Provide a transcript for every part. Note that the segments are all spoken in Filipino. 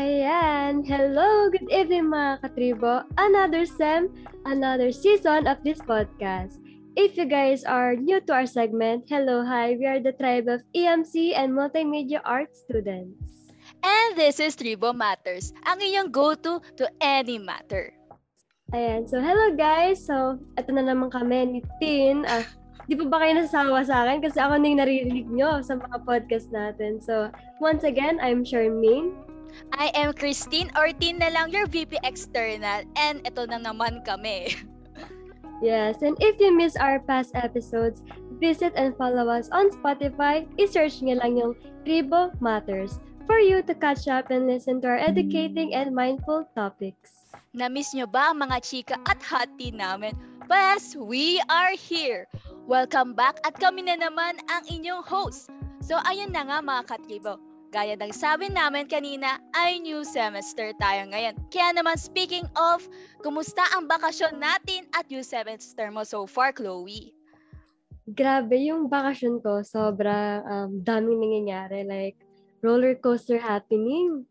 Ayan! Hello! Good evening mga katribo! Another SEM, another season of this podcast. If you guys are new to our segment, hello, hi! We are the tribe of EMC and Multimedia Arts students. And this is Tribo Matters, ang iyong go-to to any matter. Ayan. So, hello guys! So, ito na naman kami ni Tin. Ah, di pa ba kayo nasasawa sa akin? Kasi ako nang naririnig nyo sa mga podcast natin. So, once again, I'm Charmaine. I am Christine Ortin na lang, your VP External. And ito na naman kami. Yes, and if you miss our past episodes, visit and follow us on Spotify. I-search nyo lang yung Tribo Matters for you to catch up and listen to our educating and mindful topics. Na-miss nyo ba ang mga chika at hati namin? Yes, we are here! Welcome back at kami na naman ang inyong host. So ayun na nga mga katribo, Gaya ng sabi namin kanina, ay new semester tayo ngayon. Kaya naman speaking of, kumusta ang bakasyon natin at new semester mo so far, Chloe? Grabe yung bakasyon ko, sobrang um, daming nangyayari. Like, roller coaster happening.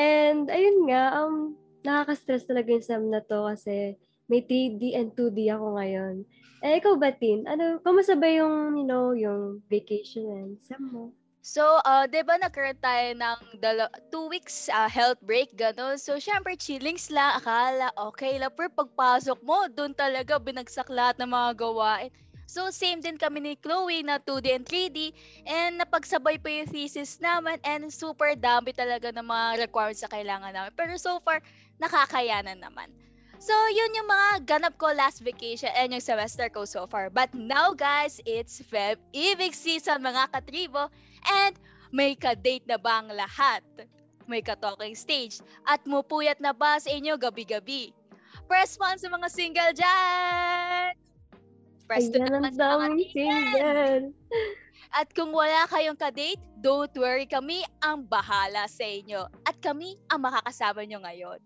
And ayun nga, um, nakaka-stress talaga yung sem na to kasi may 3D and 2D ako ngayon. Eh, ikaw ba, Tin? Ano, kamusta ba yung, you know, yung vacation and sem mo? So, uh, di ba nagkaroon tayo ng dalo- two weeks uh, health break, gano'n? So, syempre, chillings lang, akala, okay lang. Pero pagpasok mo, doon talaga binagsak lahat ng mga gawain. So, same din kami ni Chloe na 2D and 3D. And napagsabay pa yung thesis naman and super dami talaga ng mga requirements na kailangan namin. Pero so far, nakakayanan naman. So, yun yung mga ganap ko last vacation and yung semester ko so far. But now, guys, it's Feb Ibig season, mga katribo. And may ka-date na ba ang lahat? May ka-talking stage? At mupuyat na ba sa inyo gabi-gabi? Press 1 sa mga single dyan! Press 2 naman sa mga single! At kung wala kayong ka-date, don't worry, kami ang bahala sa inyo. At kami ang makakasama nyo ngayon.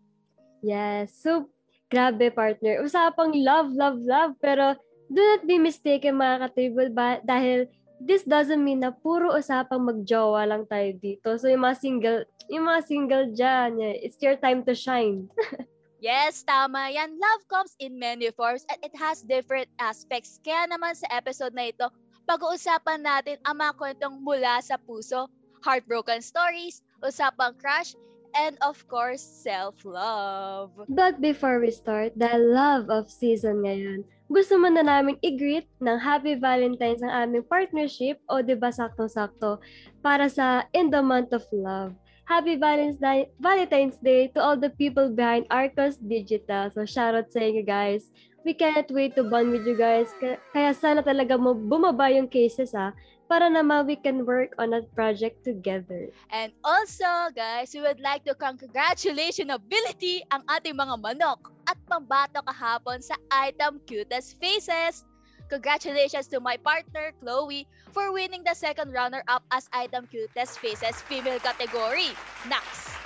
Yes. So, grabe partner. Usapang love, love, love. Pero, do not be mistaken mga ka-table ba? Dahil this doesn't mean na puro usapang magjowa lang tayo dito. So yung mga single, yung mga single dyan, it's your time to shine. yes, tama yan. Love comes in many forms and it has different aspects. Kaya naman sa episode na ito, pag-uusapan natin ang mga kwentong mula sa puso, heartbroken stories, usapang crush, and of course, self-love. But before we start, the love of season ngayon, gusto mo na namin i-greet ng Happy Valentine's ang aming partnership o di ba sakto-sakto para sa In the Month of Love. Happy Valentine's Day, to all the people behind Arcos Digital. So shoutout sa inyo guys. We can't wait to bond with you guys. Kaya sana talaga mo bumaba yung cases ha para naman we can work on a project together. And also, guys, we would like to congratulate ability ang ating mga manok at pambato kahapon sa item Cutest Faces. Congratulations to my partner, Chloe, for winning the second runner-up as item Cutest Faces female category. Next!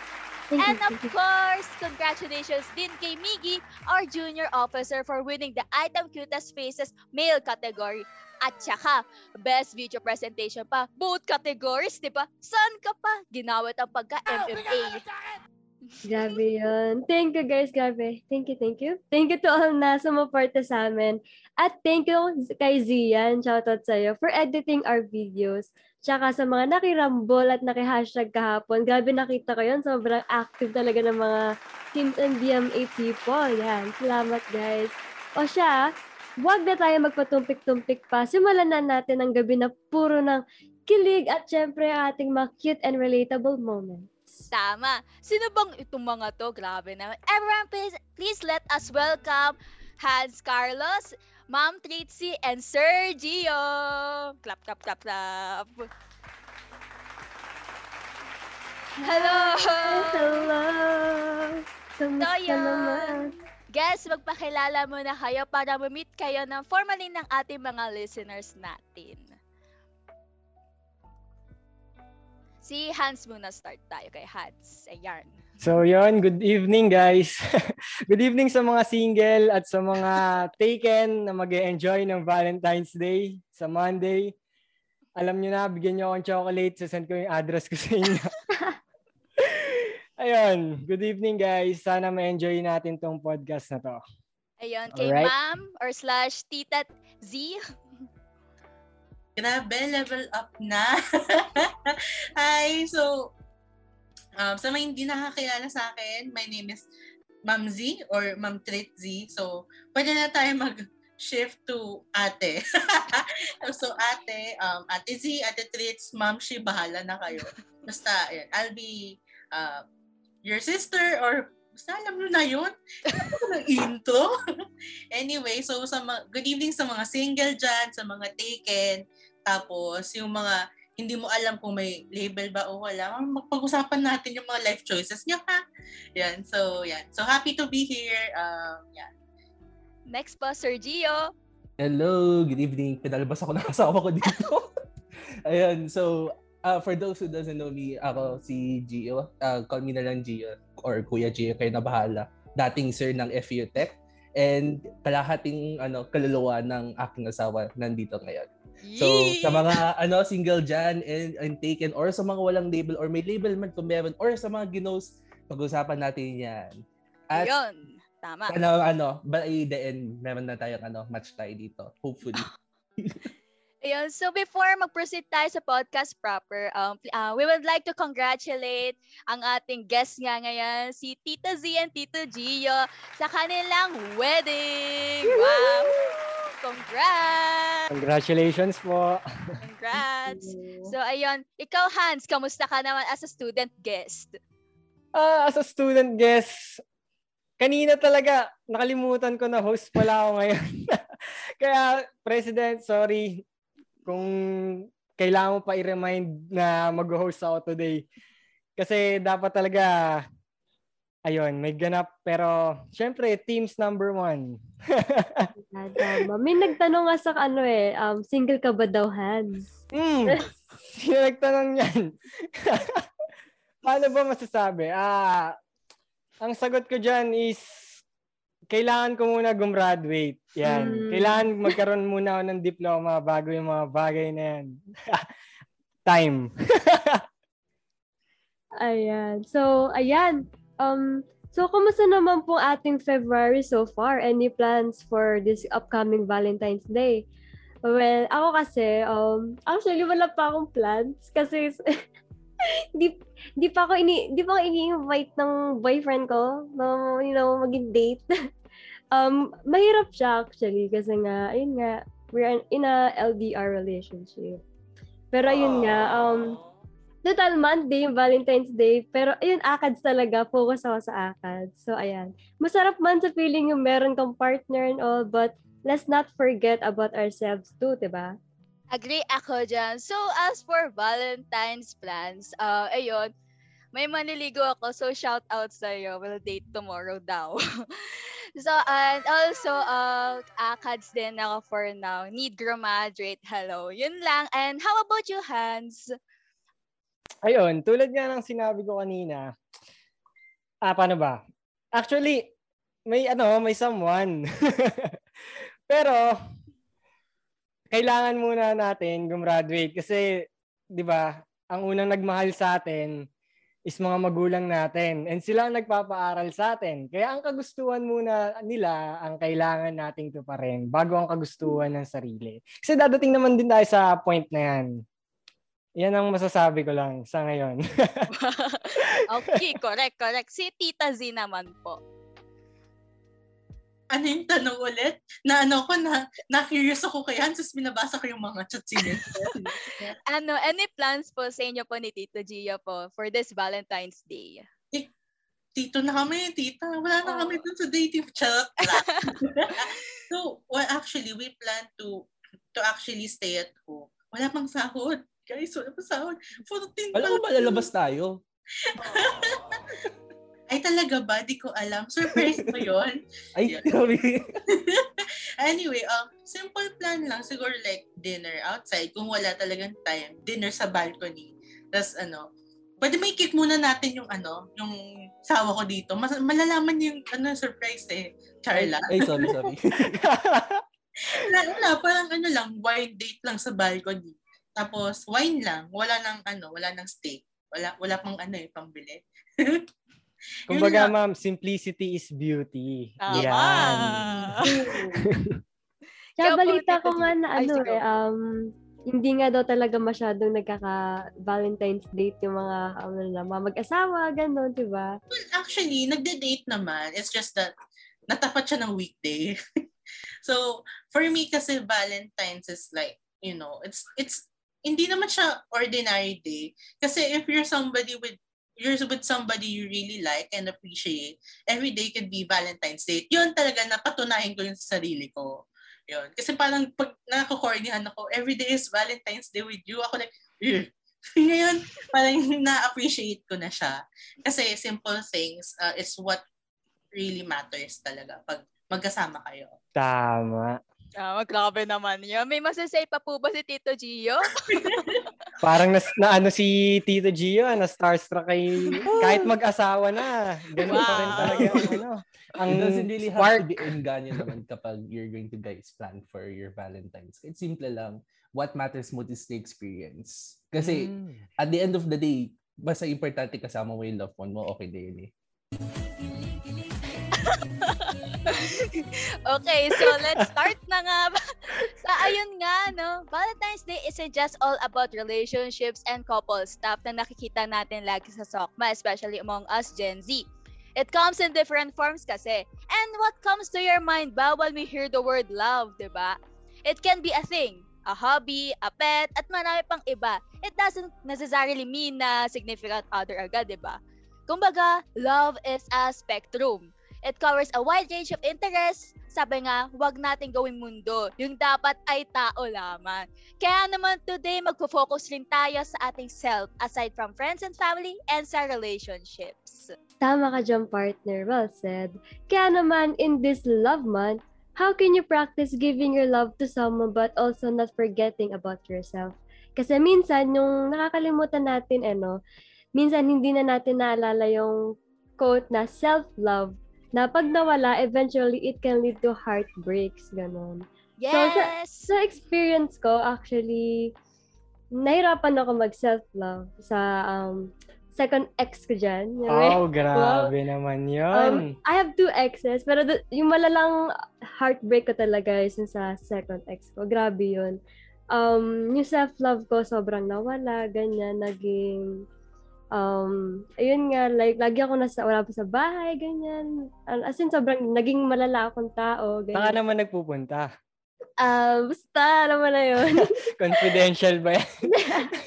And of course, congratulations din kay Miggy, our junior officer, for winning the Item Cutest Faces male category. At saka, best video presentation pa. Both categories, di ba? Saan ka pa? Ginawat ang pagka-MMA. Grabe yun. Thank you guys, grabe. Thank you, thank you. Thank you to all na sumuporta sa amin. At thank you kay Zian, shoutout sa'yo, for editing our videos. Tsaka sa mga nakirambol at nakihashtag kahapon, grabe nakita ko yun. Sobrang active talaga ng mga teams and DMA people. Yan, salamat guys. O siya, Huwag na tayo magpatumpik-tumpik pa. Simulan na natin ang gabi na puro ng kilig at syempre ating mga cute and relatable moments. Tama. Sino bang itong mga to? Grabe naman. Everyone, please, please let us welcome Hans Carlos, Ma'am Tritsy, and Sir Gio. Clap, clap, clap, clap. Hello! Hello! Kamusta so, naman? Guys, magpakilala muna kayo para ma-meet kayo ng formally ng ating mga listeners natin. Si Hans muna start tayo kay Hans. Ayan. So yon, good evening guys. good evening sa mga single at sa mga taken na mag enjoy ng Valentine's Day sa Monday. Alam niyo na, bigyan niyo akong chocolate, sasend ko yung address ko sa inyo. Ayun, good evening guys. Sana ma-enjoy natin tong podcast na to. Ayun, kay Alright. ma'am or slash tita Z. Grabe, level up na. Hi, so, um, sa mga hindi nakakilala sa akin, my name is Ma'am Z or Ma'am Trit Z. So, pwede na tayo mag-shift to ate. so, ate, um, ate Z, ate Trits, Ma'am Shi, bahala na kayo. Basta, ayan, I'll be uh, your sister or basta alam nyo na yun. Ano intro? anyway, so sa mga, good evening sa mga single dyan, sa mga taken, tapos yung mga hindi mo alam kung may label ba o wala, magpag-usapan natin yung mga life choices niya ha. Yan, so yan. So happy to be here. Um, yan. Next po, Sir Gio. Hello, good evening. Pinalabas ako ng asawa ko dito. Ayun, so uh, for those who doesn't know me, ako si Gio. Uh, call me na lang Gio or Kuya Gio, kayo na bahala. Dating sir ng FU Tech and kalahating ano kaluluwa ng aking asawa nandito ngayon. So Yee! sa mga ano single dyan and, and taken or sa mga walang label or may label man kung meron or sa mga ginos, pag-usapan natin yan. At Ayun, tama. ano, ano, by the end, meron na tayong ano, match tayo dito. Hopefully. Ayun, so before mag-proceed tayo sa podcast proper, um, uh, we would like to congratulate ang ating guest nga ngayon, si Tita Z and Tito Gio, sa kanilang wedding! Wow! Congrats! Congratulations po. Congrats! So ayun, ikaw Hans, kamusta ka naman as a student guest? Ah, as a student guest, kanina talaga nakalimutan ko na host pala ako ngayon. Kaya President, sorry kung kailangan mo pa i-remind na mag-host ako today. Kasi dapat talaga ayun, may ganap pero syempre teams number one. May nagtanong nga sa ano eh, um, single ka ba daw, Hans? Hmm. Sino nagtanong yan? Paano ba masasabi? Ah, ang sagot ko dyan is kailangan ko muna gumraduate. Yan. Hmm. Kailangan magkaroon muna ako ng diploma bago yung mga bagay na yan. Time. Ayan. So, ayan. Um, so, kumusta naman po ating February so far? Any plans for this upcoming Valentine's Day? Well, ako kasi, um, actually, wala pa akong plans kasi di, di pa ako ini di pa ako ini-invite ng boyfriend ko na you know maging date. um mahirap siya actually kasi nga ayun nga we're in a LDR relationship. Pero ayun nga um total Monday, yung Valentine's Day. Pero, ayun, ACADS talaga. Focus ako sa ACADS. So, ayan. Masarap man sa feeling yung meron kang partner and all, but let's not forget about ourselves too, diba? Agree ako dyan. So, as for Valentine's plans, uh, ayun, may maniligo ako, so shout out sa'yo. We'll date tomorrow daw. so, and also, uh, ACADS din ako for now. Need graduate. Hello. Yun lang. And how about you, Hans? Ayun, tulad nga ng sinabi ko kanina. Ah, paano ba? Actually, may ano, may someone. Pero, kailangan muna natin gumraduate kasi, di ba, ang unang nagmahal sa atin is mga magulang natin. And sila ang nagpapaaral sa atin. Kaya ang kagustuhan muna nila, ang kailangan nating tuparin bago ang kagustuhan ng sarili. Kasi dadating naman din tayo sa point na yan. Yan ang masasabi ko lang sa ngayon. okay, correct, correct. Si Tita Z naman po. Ano yung tanong ulit? Na ano ko, na, na-curious ako kay Hans, tapos binabasa ko yung mga chat sinet. Ano, any plans po sa inyo po ni Tito Gia po for this Valentine's Day? Tito na kami, tita. Wala na Oh. kami dun sa dating chat. so, well, actually, we plan to to actually stay at home. Wala pang sahod. Guys, wala pang sahod. 14 Alam mo pa ba lang. lalabas tayo? Ay, talaga ba? Di ko alam. Surprise mo yun? Ay, grabe. Anyway, um, simple plan lang. Siguro like dinner outside. Kung wala talagang time, dinner sa balcony. Tapos ano, pwede may kick muna natin yung ano, yung sawa ko dito. Mas, malalaman yung ano, surprise eh. Charla. Ay, sorry, sorry. Wala, wala, parang ano lang, wine date lang sa balcony. Tapos, wine lang. Wala nang ano, wala nang steak. Wala, wala pang ano eh, pambili. Kumbaga, ma'am, simplicity is beauty. Tama. Yan. Kaya balita ko nga na ano eh, um, hindi nga daw talaga masyadong nagkaka-Valentine's date yung mga, ano na, mga mag-asawa, gano'n, di ba? Well, actually, nagde-date naman. It's just that natapat siya ng weekday. so, for me kasi Valentine's is like, you know, it's it's hindi naman siya ordinary day. Kasi if you're somebody with you're with somebody you really like and appreciate, every day could be Valentine's Day. Yun talaga napatunayan ko yung sa sarili ko. Yun. Kasi parang pag nakakornihan ako, every day is Valentine's Day with you. Ako like, Ugh. Ngayon, parang na-appreciate ko na siya. Kasi simple things uh, is what really matters talaga pag magkasama kayo. Tama. Ah, grabe naman yun. May masasay pa po ba si Tito Gio? Parang nas, na ano si Tito Gio, ah, na starstruck kay kahit mag-asawa na. Ganun pa rin Wow. talaga ang ano. Ang It doesn't really have spark. to be engganyo naman kapag you're going to guys plan for your Valentine's. It's simple lang. What matters most is the experience. Kasi Mm. at the end of the day, basta importante kasama mo yung loved one mo, okay na yun eh. okay, so let's start na nga. so ayun nga, no? Valentine's Day isn't just all about relationships and couple stuff na nakikita natin lagi sa SOCMA, especially among us Gen Z. It comes in different forms kasi. And what comes to your mind ba when we hear the word love, di ba? It can be a thing, a hobby, a pet, at marami pang iba. It doesn't necessarily mean na significant other agad, di ba? Kumbaga, love is a spectrum. It covers a wide range of interests. Sabi nga, wag nating gawing mundo. Yung dapat ay tao lamang. Kaya naman today, magfo-focus rin tayo sa ating self aside from friends and family and sa relationships. Tama ka dyan, partner. Well said. Kaya naman, in this love month, how can you practice giving your love to someone but also not forgetting about yourself? Kasi minsan, yung nakakalimutan natin, ano, minsan hindi na natin naalala yung quote na self-love na pag nawala, eventually it can lead to heartbreaks, ganon. Yes! Sa experience ko, actually, nahirapan ako mag-self-love sa um, second ex ko dyan. Oh, grabe naman yun. Um, I have two exes, pero the- yung malalang heartbreak ko talaga is yung sa second ex ko. Grabe yun. Um, yung self-love ko sobrang nawala, ganyan, naging, um, ayun nga, like, lagi ako nasa, wala pa sa bahay, ganyan. As in, sobrang, naging malala akong tao, ganyan. naman nagpupunta. Ah, basta, alam mo na yun. Confidential ba yan?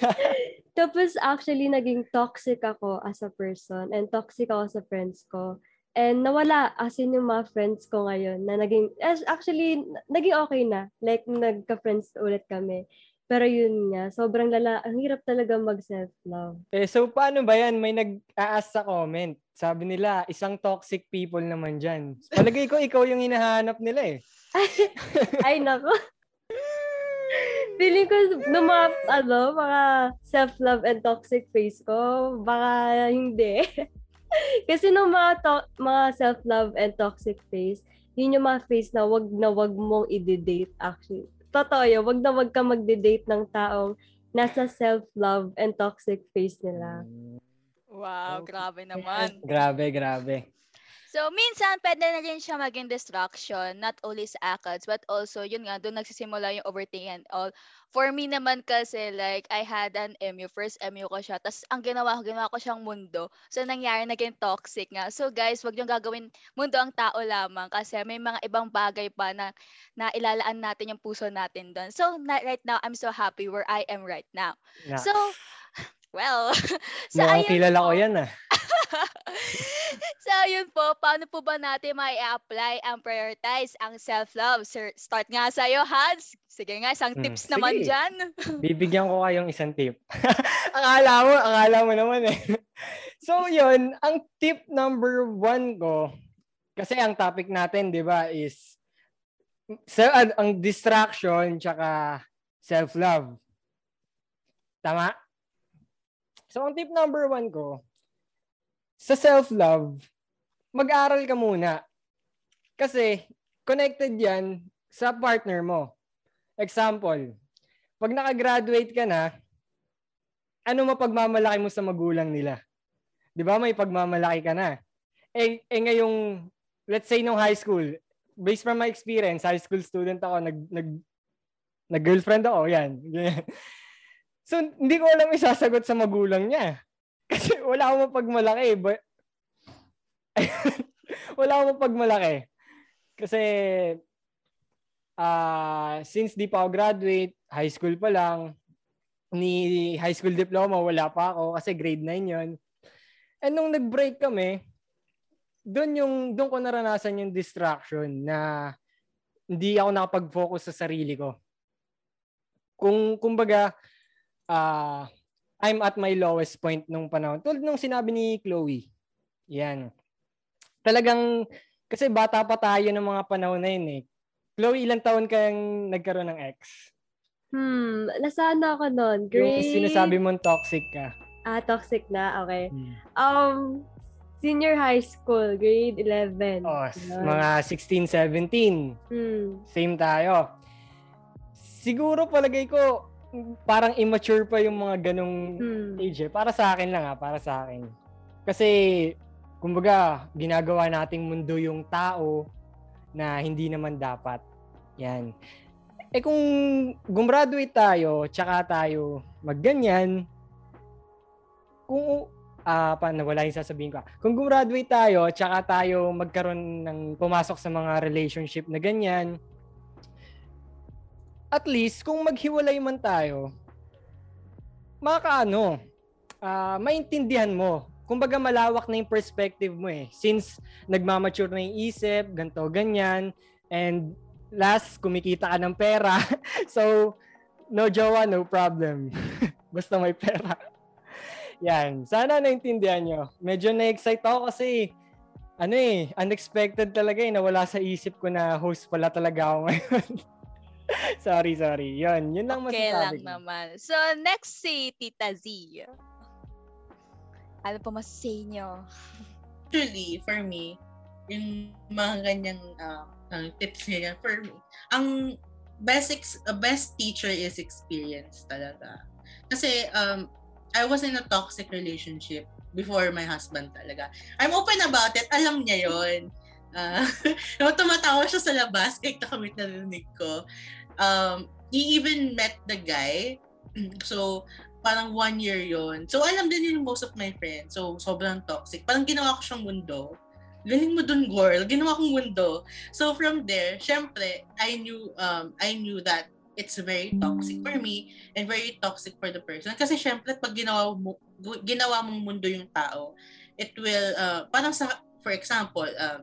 Tapos actually naging toxic ako as a person and toxic ako sa friends ko. And nawala as in yung mga friends ko ngayon na naging actually naging okay na. Like nagka-friends ulit kami. Pero yun nga, sobrang lala, ang hirap talaga mag-self-love. Eh, so paano ba yan? May nag-aas sa comment. Sabi nila, isang toxic people naman dyan. Palagay ko ikaw yung hinahanap nila eh. Ay, nako. Feeling ko, no mga, ano, mga self-love and toxic face ko, baka hindi. Kasi nung mga, to- mga self-love and toxic face, yun yung mga face na wag na wag mong i-date actually. Totoo yun, wag na wag ka magde-date ng taong nasa self-love and toxic face nila. Wow, Okay. grabe naman. Grabe, grabe. So, minsan, pwede na rin siya maging distraction, not only sa ACADS, but also, yun nga, doon nagsisimula yung overthinking and all. For me naman kasi, like, I had an MU, first MU ko siya, tapos ang ginawa ko, ginawa ko siyang mundo. So, nangyari, naging toxic nga. So, guys, wag yung gagawin mundo ang tao lamang kasi may mga ibang bagay pa na, na ilalaan natin yung puso natin doon. So, na, right now, I'm so happy where I am right now. Na, So, well, so, mukhang ayun kilala ko yan ah. so, yun po, paano po ba natin may apply ang prioritize ang self-love? Sir, start nga sa'yo, Hans. Sige nga, isang Hmm, tips naman sige. dyan. Bibigyan ko kayong isang tip. akala mo, akala mo naman eh. so yun, ang tip number one ko, kasi ang topic natin, di ba, is sa, an- ang distraction tsaka self-love. Tama? So ang tip number one ko, sa self-love, mag-aral ka muna. Kasi connected yan sa partner mo. Example, pag nakagraduate ka na, ano mapagmamalaki mo sa magulang nila? 'Di ba? May pagmamalaki ka na. Eh, eh ngayong, let's say nung high school, based from my experience, high school student ako, nag, nag, nag-girlfriend ako, yan. so, hindi ko alam isasagot sa magulang niya. Kasi wala akong mapagmalaki. But, wala akong mapagmalaki. Kasi, uh, since di pa ako graduate, high school pa lang, ni high school diploma, wala pa ako kasi grade 9 yon And nung nag-break kami, doon yung doon ko naranasan yung distraction na hindi ako nakapag-focus sa sarili ko. Kung kumbaga uh, I'm at my lowest point nung panahon. Tulad nung sinabi ni Chloe. Yan. Talagang kasi bata pa tayo ng mga panahon na yun eh. Chloe, ilang taon kayang nagkaroon ng ex? Hmm, nasaan na ako noon? Grade... Yung sinasabi mong toxic ka. Ah, toxic na? Okay. Hmm. Um, senior high school, grade 11. Oh, Yun. mga 16, 17. Hmm. Same tayo. Siguro palagay ko, parang immature pa yung mga ganong Hmm. age eh. Para sa akin lang ha, para sa akin. Kasi, kumbaga, ginagawa nating mundo yung tao na hindi naman dapat. Yan. Eh kung gumraduate tayo, tsaka tayo magganyan, kung ah uh, paano wala yung sasabihin ko. Kung gumraduate tayo, tsaka tayo magkaroon ng pumasok sa mga relationship na ganyan, at least kung maghiwalay man tayo, makaano, uh, maintindihan mo. Kumbaga malawak na yung perspective mo eh. Since nagmamature na yung isip, ganto ganyan, and last, kumikita ka ng pera. so, no jowa, no problem. Basta may pera. Yan. Sana naintindihan nyo. Medyo na-excite ako kasi ano eh, unexpected talaga eh, nawala sa isip ko na host pala talaga ako ngayon. sorry, sorry. Yun, yun lang okay masasabi lang ko. naman. So, next si Tita Z. Ano pa masasay nyo? Actually, for me, yung mga ganyang uh, uh, tips niya yan, for me, ang best ex- uh, best teacher is experience talaga. Kasi um, I was in a toxic relationship before my husband talaga. I'm open about it. Alam niya yon. Uh, tumatawa siya sa labas kahit nakamit narinig ko. Um, he even met the guy. So, parang one year yon So, alam din yun most of my friends. So, sobrang toxic. Parang ginawa ko siyang mundo. Galing mo dun, girl. Ginawa kong mundo. So, from there, syempre, I knew, um, I knew that it's very toxic for me and very toxic for the person. Kasi syempre, pag ginawa mo, ginawa mong mundo yung tao, it will, uh, parang sa, for example, uh,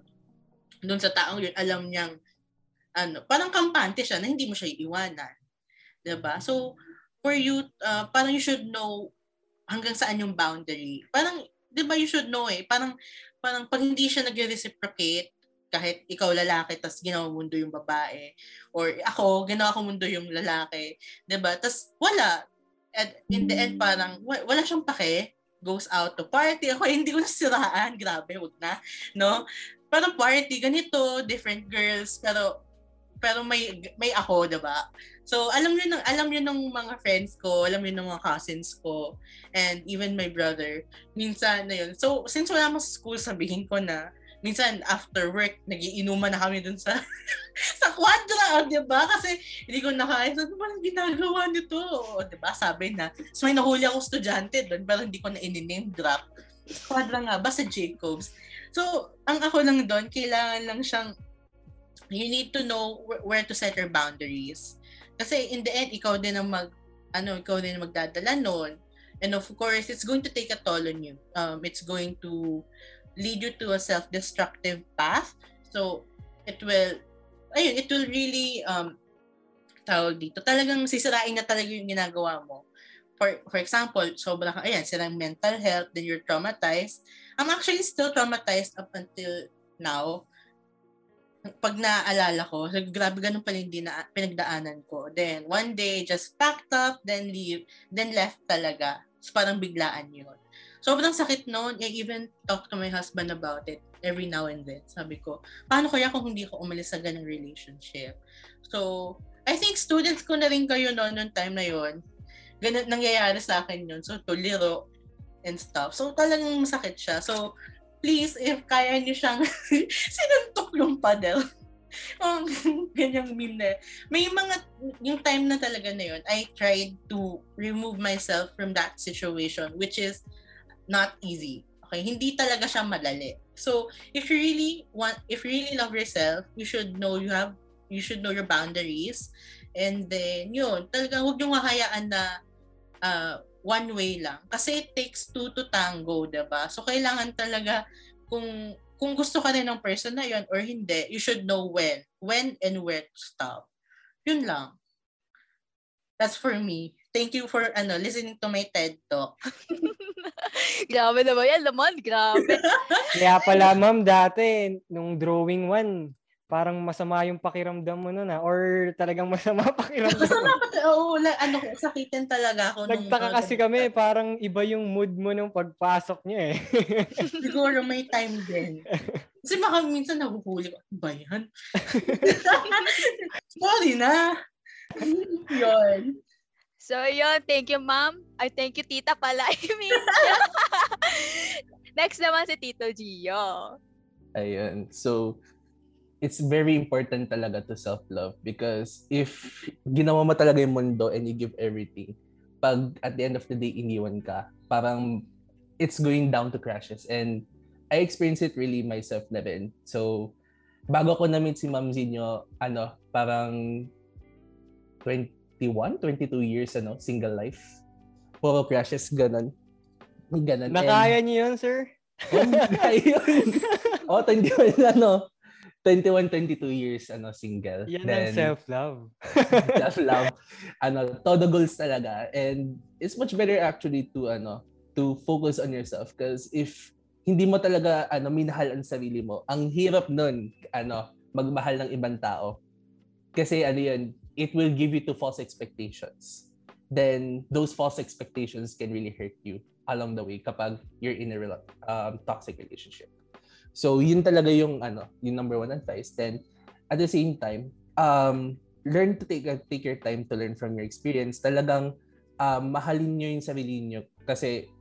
dun sa taong yun, alam niyang, ano, parang kampante siya na hindi mo siya iiwanan. 'di ba So, for you, uh, parang you should know hanggang saan yung boundary. Parang, di ba you should know eh, parang, parang pag hindi siya nag-reciprocate, kahit ikaw lalaki, tas ginawa mundo yung babae, or ako, ginawa ko mundo yung lalaki, di ba Tas wala. At in the end, parang, wala siyang pake, goes out to party. Ako, hindi ko nasiraan. Grabe, wag na. No? Parang party, ganito, different girls, pero pero may may ako, 'di ba? So, alam niyo ng alam niyo ng mga friends ko, alam niyo ng mga cousins ko, and even my brother. Minsan na 'yun. So, since wala mo sa school, sabihin ko na minsan after work, nagiinuman na kami dun sa sa quadra, 'di ba? Kasi hindi ko nakain. Ano ba ginagawa nito? 'Di ba? Sabi na. So may nahuli ako estudyante doon, pero hindi ko na in-name drop. Quadra nga ba sa Jacobs? So, ang ako lang doon, kailangan lang siyang you need to know where to set your boundaries. Kasi in the end, ikaw din ang mag, ano, ikaw din ang magdadala noon. And of course, it's going to take a toll on you. Um, it's going to lead you to a self-destructive path. So, it will, ayun, it will really, um, tawag dito, talagang sisirain na talaga yung ginagawa mo. For, for example, sobrang, ayan, sirang mental health, then you're traumatized. I'm actually still traumatized up until now pag naaalala ko, so, grabe ganun pala yung dina- pinagdaanan ko. Then, one day, just packed up, then leave, then left talaga. So, parang biglaan yun. Sobrang sakit noon. I even talk to my husband about it every now and then. Sabi ko, paano kaya kung hindi ko umalis sa ganung relationship? So, I think students ko na rin kayo noon, noong time na yon Ganun nangyayari sa akin yun. So, tuliro and stuff. So, talagang masakit siya. So, please, if kaya niyo siyang sinuntok yung paddle. Ang ganyang meme na. May mga, yung time na talaga na yun, I tried to remove myself from that situation, which is not easy. Okay, hindi talaga siya madali. So, if you really want, if you really love yourself, you should know you have, you should know your boundaries. And then, yun, talaga huwag yung hahayaan na uh, one way lang. Kasi it takes two to tango, 'di ba So, kailangan talaga kung kung gusto ka rin ng person na yon or hindi, you should know when. When and where to stop. Yun lang. That's for me. Thank you for ano listening to my TED Talk. grabe naman yan, laman. Grabe. Kaya pala, ma'am, dati, nung drawing one, parang masama yung pakiramdam mo nun ah. Or talagang masama pakiramdam Masama pa, oo, oh, ano, sakitin talaga ako. Nagtaka nung, kasi kami, parang iba yung mood mo nung pagpasok niyo eh. Siguro may time din. Kasi baka minsan nahuhuli ko, ba yan? Sorry na. yun. So, yun. Thank you, ma'am. Ay, thank you, tita pala. I mean, Next naman si Tito Gio. Ayun. So, it's very important talaga to self-love because if ginawa mo talaga yung mundo and you give everything, pag at the end of the day iniwan ka, parang it's going down to crashes. And I experienced it really myself na rin. So, bago ko na-meet si Ma'am Zinyo, ano, parang 21, 22 years, ano, single life. Puro crashes, ganun. Ganun. Nakaya niyo yun, sir? Oh, yun. oh, 21, ano, 21, 22 years ano single. Yan Then, ang self-love. self-love. ano, todo goals talaga. And it's much better actually to ano to focus on yourself because if hindi mo talaga ano minahal ang sarili mo, ang hirap nun ano magmahal ng ibang tao. Kasi ano yun, it will give you to false expectations. Then those false expectations can really hurt you along the way kapag you're in a um, toxic relationship. So, yun talaga yung ano, yung number one advice. Then, at the same time, um, learn to take take your time to learn from your experience. Talagang um, mahalin niyo yung sarili niyo kasi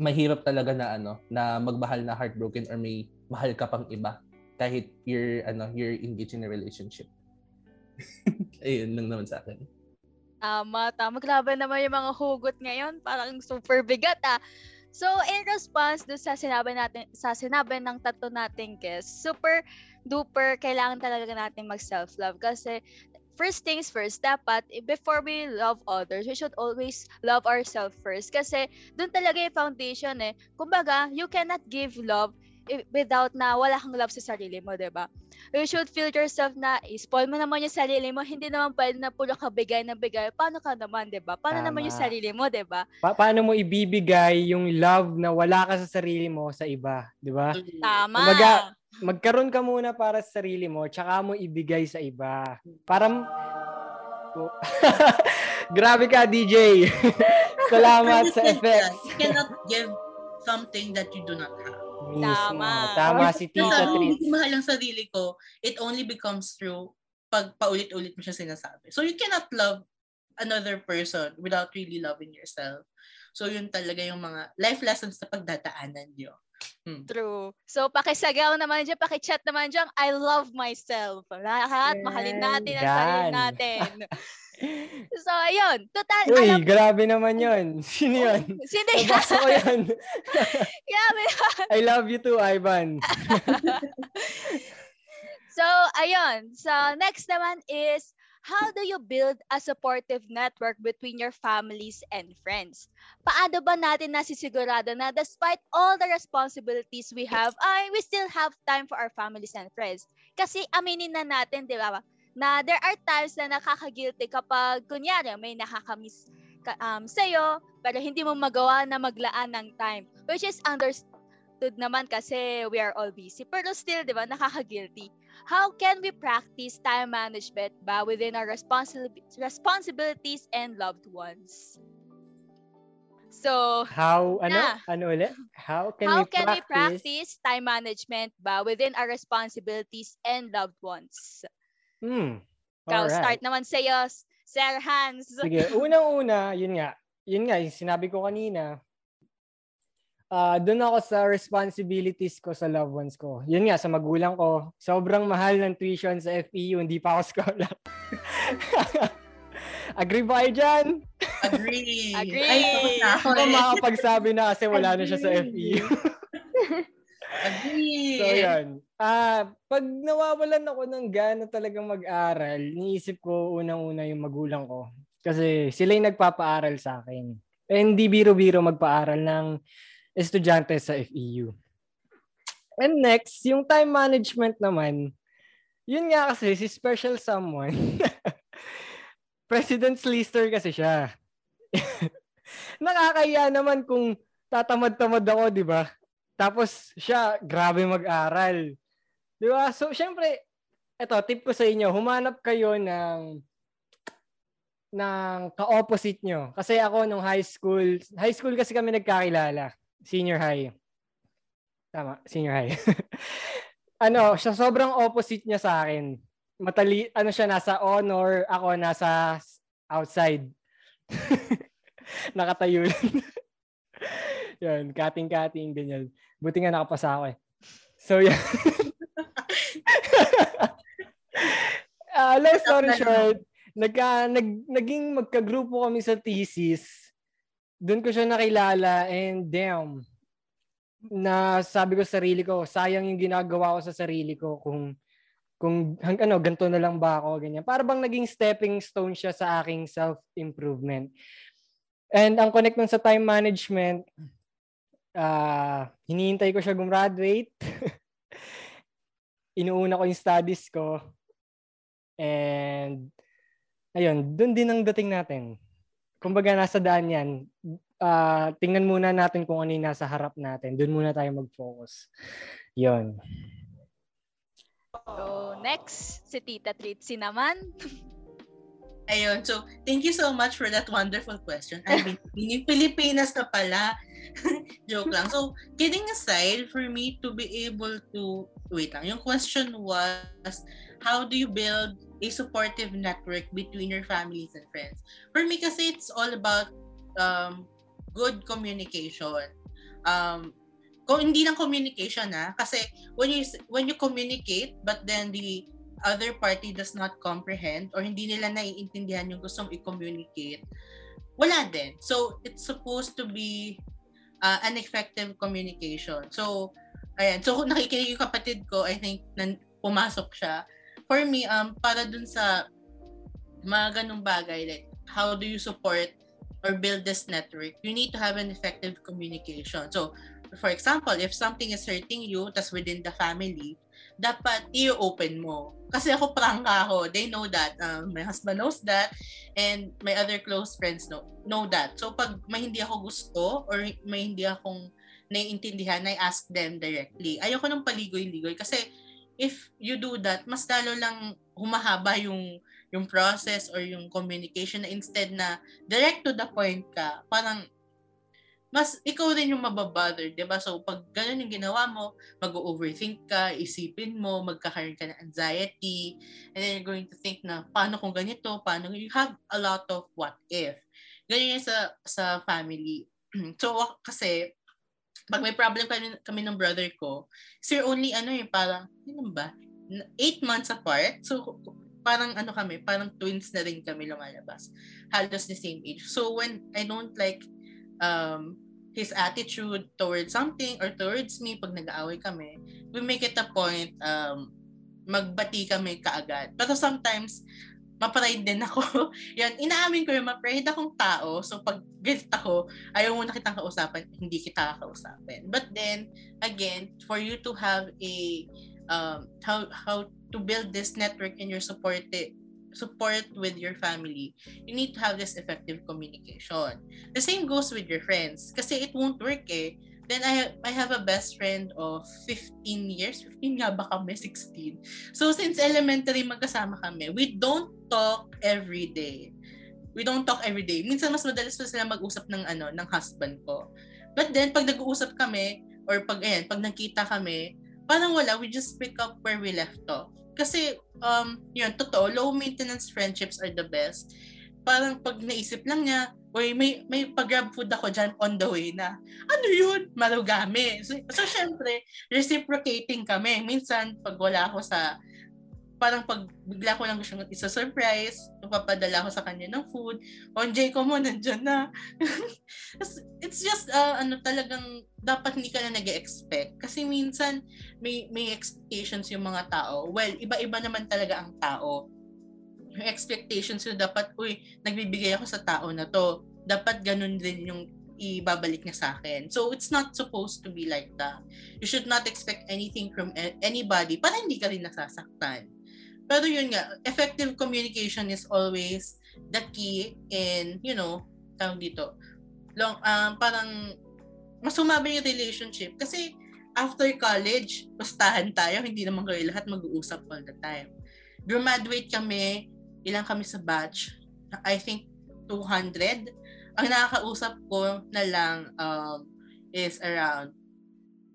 mahirap talaga na ano, na magmahal na heartbroken or may mahal ka pang iba kahit you're ano, you're engaged in a relationship. Ayun lang naman sa akin. Tama, tama. Grabe naman yung mga hugot ngayon. Parang super bigat ah. So, in response do sa sinabi natin, sa sinabi ng tatlo nating guests, super duper kailangan talaga natin mag self-love kasi first things first, dapat before we love others, we should always love ourselves first kasi doon talaga yung foundation eh. Kumbaga, you cannot give love without na wala kang love sa sarili mo, 'di ba? You should feel yourself na spoil mo naman yung sarili mo, hindi naman pwede na puro ka bigay na bigay. Paano ka naman, 'di ba? Paano Tama. naman yung sarili mo, 'di ba? Pa- paano mo ibibigay yung love na wala ka sa sarili mo sa iba, 'di ba? Tama. Kumbaga, magkaroon ka muna para sa sarili mo, tsaka mo ibigay sa iba. Para Grabe ka, DJ. Salamat sa effects. You cannot give something that you do not have. Tama. Tama si Tita Tris. Hindi mahal ang sarili ko, it only becomes true pag paulit-ulit mo siya sinasabi. So you cannot love another person without really loving yourself. So yun talaga yung mga life lessons na pagdadaanan nyo. Hmm. True. So, pakisagaw naman dyan, pakichat naman dyan, I love myself. Lahat, mahalin natin ang sarili natin. So, ayun. Total, Uy, alam... grabe naman yun. Sino yun? Sino yun? Nabasa ko yan. grabe yun. I love you too, Ivan. so, ayun. So, next naman is, how do you build a supportive network between your families and friends? Paano ba natin nasisigurado na despite all the responsibilities we have, ay, we still have time for our families and friends? Kasi aminin na natin, di ba, na there are times na nakaka-guilty kapag kunyari may nakakamiss ka, um, sa'yo pero hindi mo magawa na maglaan ng time which is understood naman kasi we are all busy pero still di ba nakaka-guilty how can we practice time management ba within our responsi- responsibilities and loved ones So, how ano na, ano ulit? How can how we can practice? we practice time management ba within our responsibilities and loved ones? Hmm. Ikaw, right. start naman sa iyo, Sir Hans. Sige, unang-una, yun nga, yun nga, yung sinabi ko kanina, Ah, doon ako sa responsibilities ko sa loved ones ko. Yun nga, sa magulang ko, sobrang mahal ng tuition sa FEU, hindi pa ako scholar. Agree ba kayo dyan? Agree. Agree. Ay, na ako eh. makapagsabi na kasi wala na siya sa FEU. Agree. So, yan. Ah, pag nawawalan ako ng gana talagang mag-aral, niisip ko unang-una yung magulang ko. Kasi sila yung nagpapaaral sa akin. Eh, hindi biro-biro magpaaral ng estudyante sa FEU. And next, yung time management naman, yun nga kasi, si special someone, president's lister kasi siya. Nakakaya naman kung tatamad-tamad ako, di ba? Tapos siya, grabe mag-aral. Di ba? So, syempre, eto, tip ko sa inyo, humanap kayo ng ng ka-opposite nyo. Kasi ako nung high school, high school kasi kami nagkakilala. Senior high. Tama, senior high. ano, siya sobrang opposite niya sa akin. Matali, ano siya, nasa honor, ako nasa outside. Nakatayo lang. yan, kating-kating, ganyan. Buti nga nakapasa ako eh. So, yan. Ah, long story short, nagka, nag, naging magka-grupo kami sa thesis. Doon ko siya nakilala and damn, na sabi ko sa sarili ko, sayang yung ginagawa ko sa sarili ko kung kung hang, ano, ganito na lang ba ako, ganyan. Para bang naging stepping stone siya sa aking self-improvement. And ang connect nun sa time management, ah hinihintay ko siya gumraduate. Inuuna ko yung studies ko. And ayun, doon din ang dating natin. Kumbaga nasa daan yan. Ah, tingnan muna natin kung ano yung nasa harap natin. Doon muna tayo mag-focus. Yun. So, next, si Tita Tritzy naman. Ayun. So, thank you so much for that wonderful question. I mean, in Pilipinas na pala. Joke lang. So, kidding aside, for me to be able to, wait lang, yung question was, how do you build a supportive network between your families and friends? For me kasi, it's all about um, good communication. Um, kung hindi lang communication na kasi when you when you communicate but then the other party does not comprehend or hindi nila naiintindihan yung gustong i-communicate, wala din. So, it's supposed to be uh, an effective communication. So, ayan. So, nakikinig yung kapatid ko, I think nan, pumasok siya. For me, um, para dun sa mga ganung bagay, like, how do you support or build this network? You need to have an effective communication. So, for example, if something is hurting you, tas within the family, dapat i-open mo. Kasi ako prangka ako. They know that. Um, my husband knows that. And my other close friends know, know that. So pag may hindi ako gusto or may hindi akong naiintindihan, I ask them directly. Ayoko nang paligoy-ligoy kasi if you do that, mas lalo lang humahaba yung yung process or yung communication na instead na direct to the point ka, parang mas ikaw rin yung mababother, 'di ba? So pag ganun yung ginawa mo, mag-overthink ka, isipin mo, magkakaroon ka ng anxiety, and then you're going to think na paano kung ganito, paano you have a lot of what if. Ganyan yung sa sa family. so kasi pag may problem kami, kami ng brother ko, sir only ano yung parang, ano ba? Eight months apart. So parang ano kami, parang twins na rin kami lumalabas. Halos the same age. So when I don't like um, his attitude towards something or towards me pag nag-aaway kami, we make it a point um, magbati kami kaagad. Pero sometimes, mapride din ako. Yan, inaamin ko yung mapride akong tao. So pag galit ako, ayaw mo na kitang kausapan, hindi kita kakausapin. But then, again, for you to have a, um, how, how to build this network in your support support with your family, you need to have this effective communication. The same goes with your friends. Kasi it won't work eh. Then I I have a best friend of 15 years. 15 nga ba kami? 16. So since elementary magkasama kami, we don't talk every day. We don't talk every day. Minsan mas madalas pa sila mag-usap ng ano, ng husband ko. But then pag nag-uusap kami or pag ayan, pag nakita kami, parang wala, we just pick up where we left off. Kasi, um, yun, totoo, low maintenance friendships are the best. Parang pag naisip lang niya, Uy, may, may pag-grab food ako dyan on the way na, ano yun? Marugami. So, so syempre, reciprocating kami. Minsan, pag wala ako sa parang pag bigla ko lang gusto isa surprise, papadala ko sa kanya ng food. On J ko mo, nandyan na. It's just, uh, ano talagang, dapat hindi ka na nag expect Kasi minsan, may, may expectations yung mga tao. Well, iba-iba naman talaga ang tao. Yung expectations yung dapat, uy, nagbibigay ako sa tao na to. Dapat ganun din yung ibabalik niya sa akin. So, it's not supposed to be like that. You should not expect anything from anybody para hindi ka rin nasasaktan pero yun nga, effective communication is always the key in, you know, tawag dito, long, um, parang mas sumabay yung relationship. Kasi after college, pustahan tayo, hindi naman kayo lahat mag-uusap all the time. Graduate kami, ilang kami sa batch, I think 200. Ang nakakausap ko na lang um, is around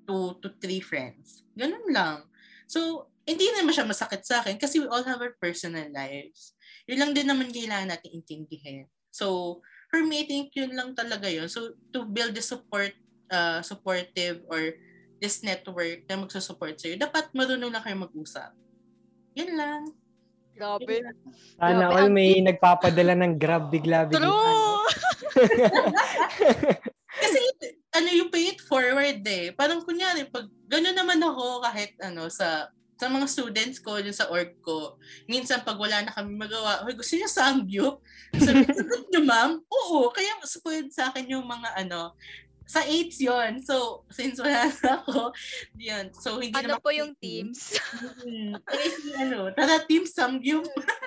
2 to 3 friends. Ganun lang. So, hindi naman siya masakit sa akin kasi we all have our personal lives. Yun lang din naman kailangan natin intindihin. So, for me, I think yun lang talaga yun. So, to build the support, uh, supportive or this network na magsusupport sa'yo, dapat marunong na kayo mag-usap. Yun lang. Grabe. Sana all ang may nagpapadala ng grab bigla-bigla. True! Kasi ano yung pay it forward eh. Parang kunyari, pag gano'n naman ako kahit ano sa sa mga students ko, dun sa org ko, minsan pag wala na kami magawa, Hoy, gusto niyo samgyup? Sabi ko, niyo ma'am? Oo, kaya spoiled sa akin yung mga ano, sa 8 yon So, since wala na ako, yun. So, hindi ano naman po yung teams? Mm, kaya si ano, tara team samgyup.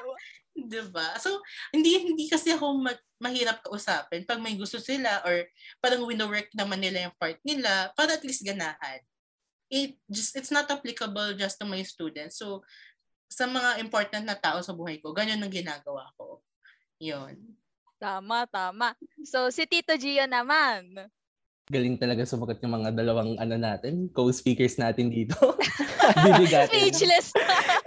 diba? So, hindi hindi kasi ako ma- mahirap kausapin pag may gusto sila or parang wino-work naman nila yung part nila para at least ganahan it just it's not applicable just to my students. So sa mga important na tao sa buhay ko, ganyan ang ginagawa ko. 'Yon. Tama, tama. So si Tito Gio naman. Galing talaga sumagot yung mga dalawang ano natin, co-speakers natin dito. Speechless.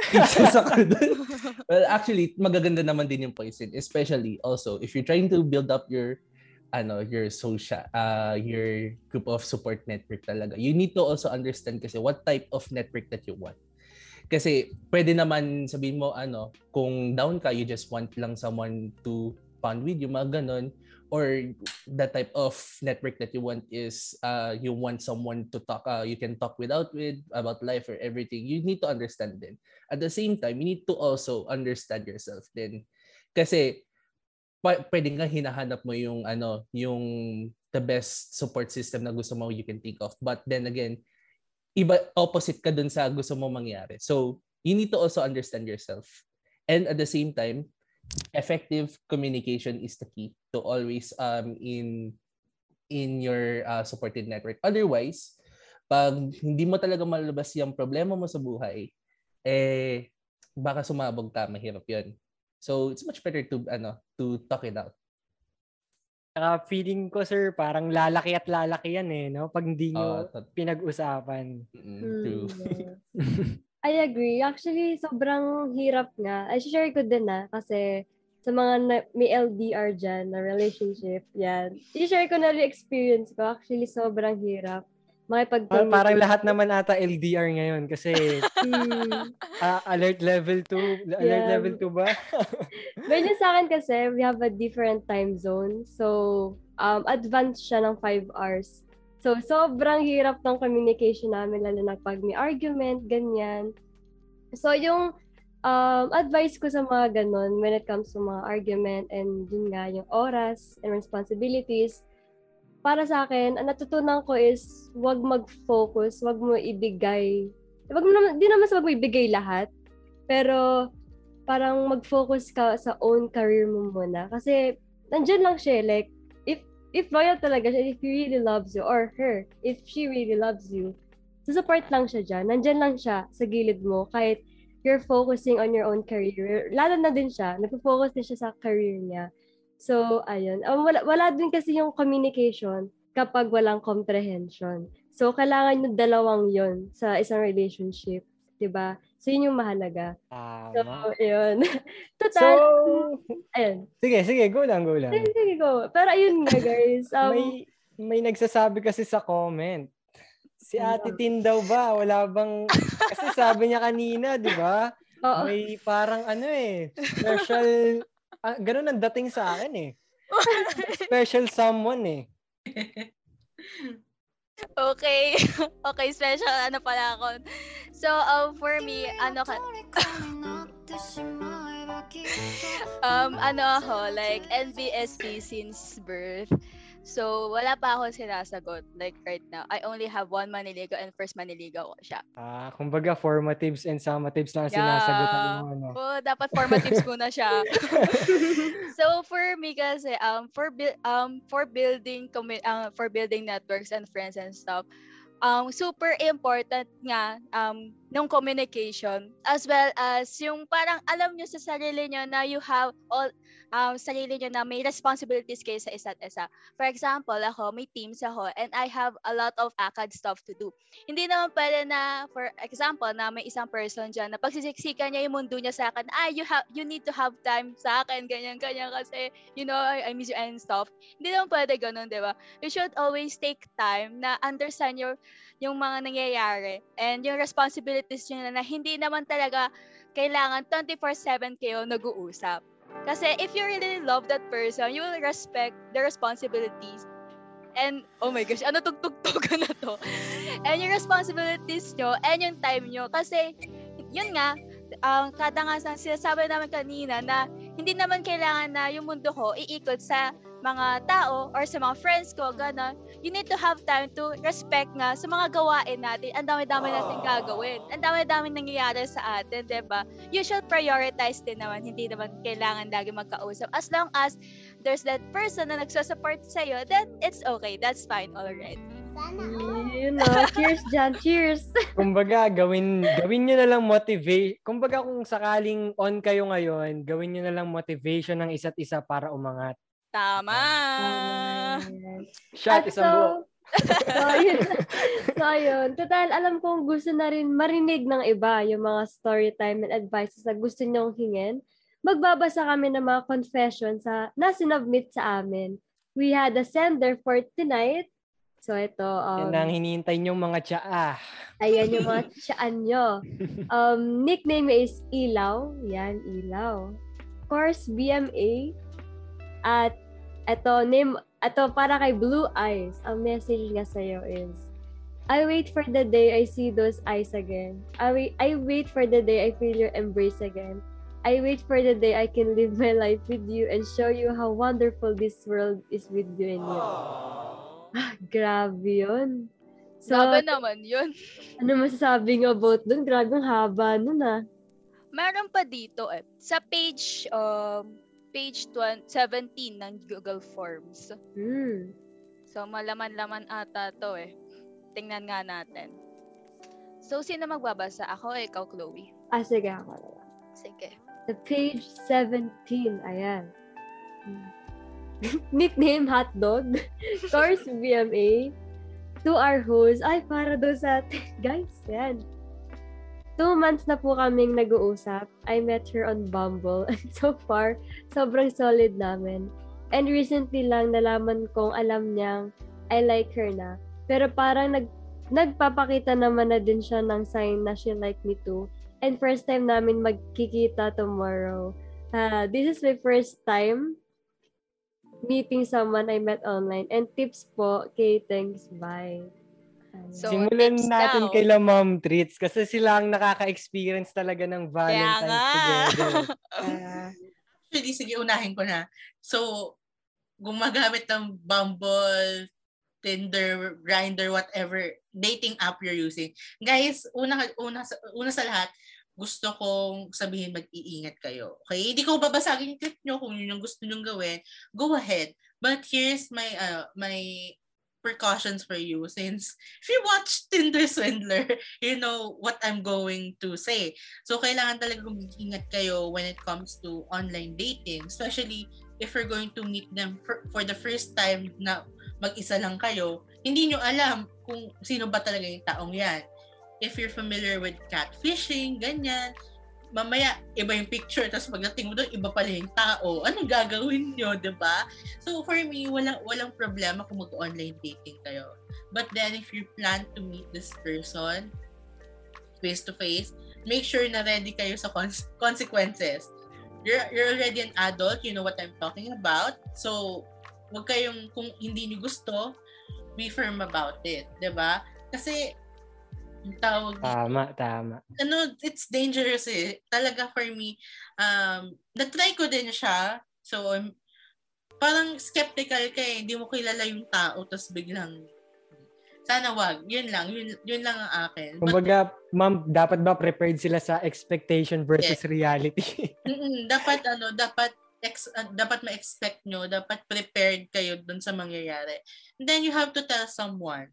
Speechless ako dun. Well, actually, magaganda naman din yung poison. Especially also, if you're trying to build up your ano your social uh your group of support network talaga. You need to also understand kasi what type of network that you want. Kasi pwede naman sabihin mo ano kung down ka you just want lang someone to bond with you mga ganon or the type of network that you want is uh you want someone to talk uh, you can talk without with about life or everything. You need to understand then at the same time you need to also understand yourself then kasi pa- pwede nga hinahanap mo yung ano, yung the best support system na gusto mo you can think of. But then again, iba opposite ka dun sa gusto mo mangyari. So, you need to also understand yourself. And at the same time, effective communication is the key to always um in in your uh, supported network. Otherwise, pag hindi mo talaga malabas yung problema mo sa buhay, eh baka sumabog ka, mahirap 'yon. So it's much better to ano to talk it out. Saka feeling ko sir, parang lalaki at lalaki yan eh, no? Pag hindi nyo Uh, tot- pinag-usapan. mm, Hmm, true. I agree. Actually, sobrang hirap nga. I share ko din na kasi sa mga na, may LDR dyan na relationship, yan. I-share ko na yung experience ko. Actually, sobrang hirap. Makipag Parang, parang lahat naman ata LDR ngayon kasi ah, alert level 2, alert Yeah. level 2 ba? Medyo sa akin kasi, we have a different time zone. So, um, advanced siya ng 5 hours. So, sobrang hirap ng communication namin, lalo na pag may argument, ganyan. So, yung um, advice ko sa mga ganun when it comes to mga argument and yun nga, yung oras and responsibilities, para sa akin, ang natutunan ko is wag mag-focus, wag mo ibigay, wag mo naman, di naman sa wag mo ibigay lahat, pero parang mag-focus ka sa own career mo muna. Kasi, nandyan lang siya, like, if, if loyal talaga siya, if he really loves you, or her, if she really loves you, support lang siya dyan. Nandyan lang siya sa gilid mo, kahit you're focusing on your own career. Lalo na din siya, nagpo-focus din siya sa career niya. So, ayun. Um, wala, wala din kasi yung communication kapag walang comprehension. So, kailangan yung dalawang yon sa isang relationship. 'di ba? So yun yung mahalaga. So, Tama. So, Total, ayun. sige, sige, go lang, go lang. Sige, sige, go. Pero ayun nga, guys. Um, may may nagsasabi kasi sa comment. Si Ano? Ate Tin daw ba? Wala bang... Kasi sabi niya kanina, di ba? oo. May parang ano eh, special... Ah, ganun ang dating sa akin eh. Special someone eh. Okay. okay, special ano pala ako. So, um, for me, ano ka, um, ano ako, like, NBSP since birth. So, wala pa ako sinasagot. Like, right now, I only have one maniligo and first maniligo ko siya. Ah, kumbaga formatives and summatives lang ang sinasagot mo, ano. Oo, dapat formatives muna siya. so for me kasi um for um for building commu- uh, for building networks and friends and stuff um super important nga um nung communication as well as yung parang alam nyo sa sarili nyo na you have all um sarili nyo na may responsibilities kayo sa isa't isa. For example, ako may teams ako and I have a lot of ACAD stuff to do. Hindi naman pwede na for example na may isang person diyan na pagsisiksikan niya yung mundo niya sa akin, ah you have you need to have time sa akin ganyan ganyan kasi you know I, I miss you and stuff. Hindi naman pwede ganun, 'di ba? You should always take time na understand your yung mga nangyayari and yung responsibilities nyo na, hindi naman talaga kailangan 24/7 kayo nag-uusap. Kasi if you really love that person, you will respect the responsibilities. And, oh my gosh, ano tugtugtugan na to? And yung responsibilities nyo and yung time nyo. Kasi, yun nga, ang kada nga sa sinasabi namin kanina na hindi naman kailangan na yung mundo ko iikot sa mga tao or sa mga friends ko, gano'n. You need to have time to respect nga sa mga gawain natin. Ang dami-dami natin gagawin. Ang dami-dami nangyayari sa atin, 'di ba? You should prioritize din naman. Hindi naman kailangan lagi magkausap. As long as there's that person na nagsusupport sa'yo, then it's okay. That's fine alright. Yun na. Cheers, Jan. Cheers. Kumbaga, gawin, gawin nyo na lang motivate. Kumbaga, kung sakaling on kayo ngayon, gawin nyo na lang motivation ng isa't isa para umangat. Tama! Shot, At isang buo. so, yun. so, yun. Total, alam kong gusto na rin marinig ng iba yung mga story time and advices na gusto nyong hingin. Magbabasa kami ng mga confessions sa, na sinubmit sa amin. We had a sender for tonight. So, ito. Um, Yan ang hinihintay nyong mga tsaa. Ayan yung mga tsaan nyo. Um, nickname is Ilaw. Yan, Ilaw. Course, BMA. At ito, name, ito para kay Blue Eyes. Ang message niya sa'yo is, I wait for the day I see those eyes again. I wait, I wait for the day I feel your embrace again. I wait for the day I can live my life with you and show you how wonderful this world is with you and you. Ah, grabe yun. So, Grabe naman yun. ano masasabi nga about dun? Grabe ang haba nun ah. Meron pa dito eh. Sa page, um, page 20, 17 ng Google Forms. Hmm. So, malaman-laman ata to eh. Tingnan nga natin. So, sino magbabasa? Ako o ikaw, Chloe? Ah, sige ako na lang. Sige. Sa page 17, ayan. Hmm. Nickname Hotdog. Course BMA. To our host. Ay, para daw sa atin. Guys, yan. Two months na po kaming nag-uusap. I met her on Bumble. And so far, sobrang solid namin. And recently lang nalaman kong alam niyang I like her na. Pero parang nag nagpapakita naman na din siya ng sign na she like me too. And first time namin magkikita tomorrow. Ah, this is my first time meeting someone I met online. And tips po, okay, thanks, bye. So, Simulan natin daw. kay La Mom Treats kasi sila ang nakaka-experience talaga ng Valentine's nga. together. Ah, Actually, sige, unahin ko na. So, gumagamit ng Bumble, Tinder, Grindr, whatever dating app you're using. Guys, una, una, una sa lahat, gusto kong sabihin mag-iingat kayo. Okay? Hindi ko babasagin yung clip nyo kung yun yung gusto nyong gawin. Go ahead. But here's my uh, my precautions for you since if you watch Tinder Swindler, you know what I'm going to say. So, kailangan talaga mag-ingat kayo when it comes to online dating, especially if you're going to meet them for, for the first time na mag-isa lang kayo, hindi nyo alam kung sino ba talaga yung taong yan. if you're familiar with catfishing, ganyan, mamaya iba yung picture tapos pagdating mo doon iba pala yung tao. Anong gagawin nyo di ba? So for me walang walang problema kung mag-online dating kayo. But then if you plan to meet this person face to face make sure na ready kayo sa cons- consequences. You're you're already an adult you know what I'm talking about. So wag kayong kung hindi niyo gusto be firm about it 'di ba? Kasi yung tawag dito, Tama, tama. ano, it's dangerous eh. Talaga for me, um, na-try ko din siya. So, um, parang skeptical ka eh. Hindi mo kilala yung tao, tapos biglang, sana wag. Yun lang. Yun, yun lang ang akin. But, Kumbaga, ma'am, dapat ba prepared sila sa expectation versus reality? mm, dapat, ano, dapat, ex, uh, dapat ma-expect nyo, dapat prepared kayo dun sa mangyayari. And then you have to tell someone.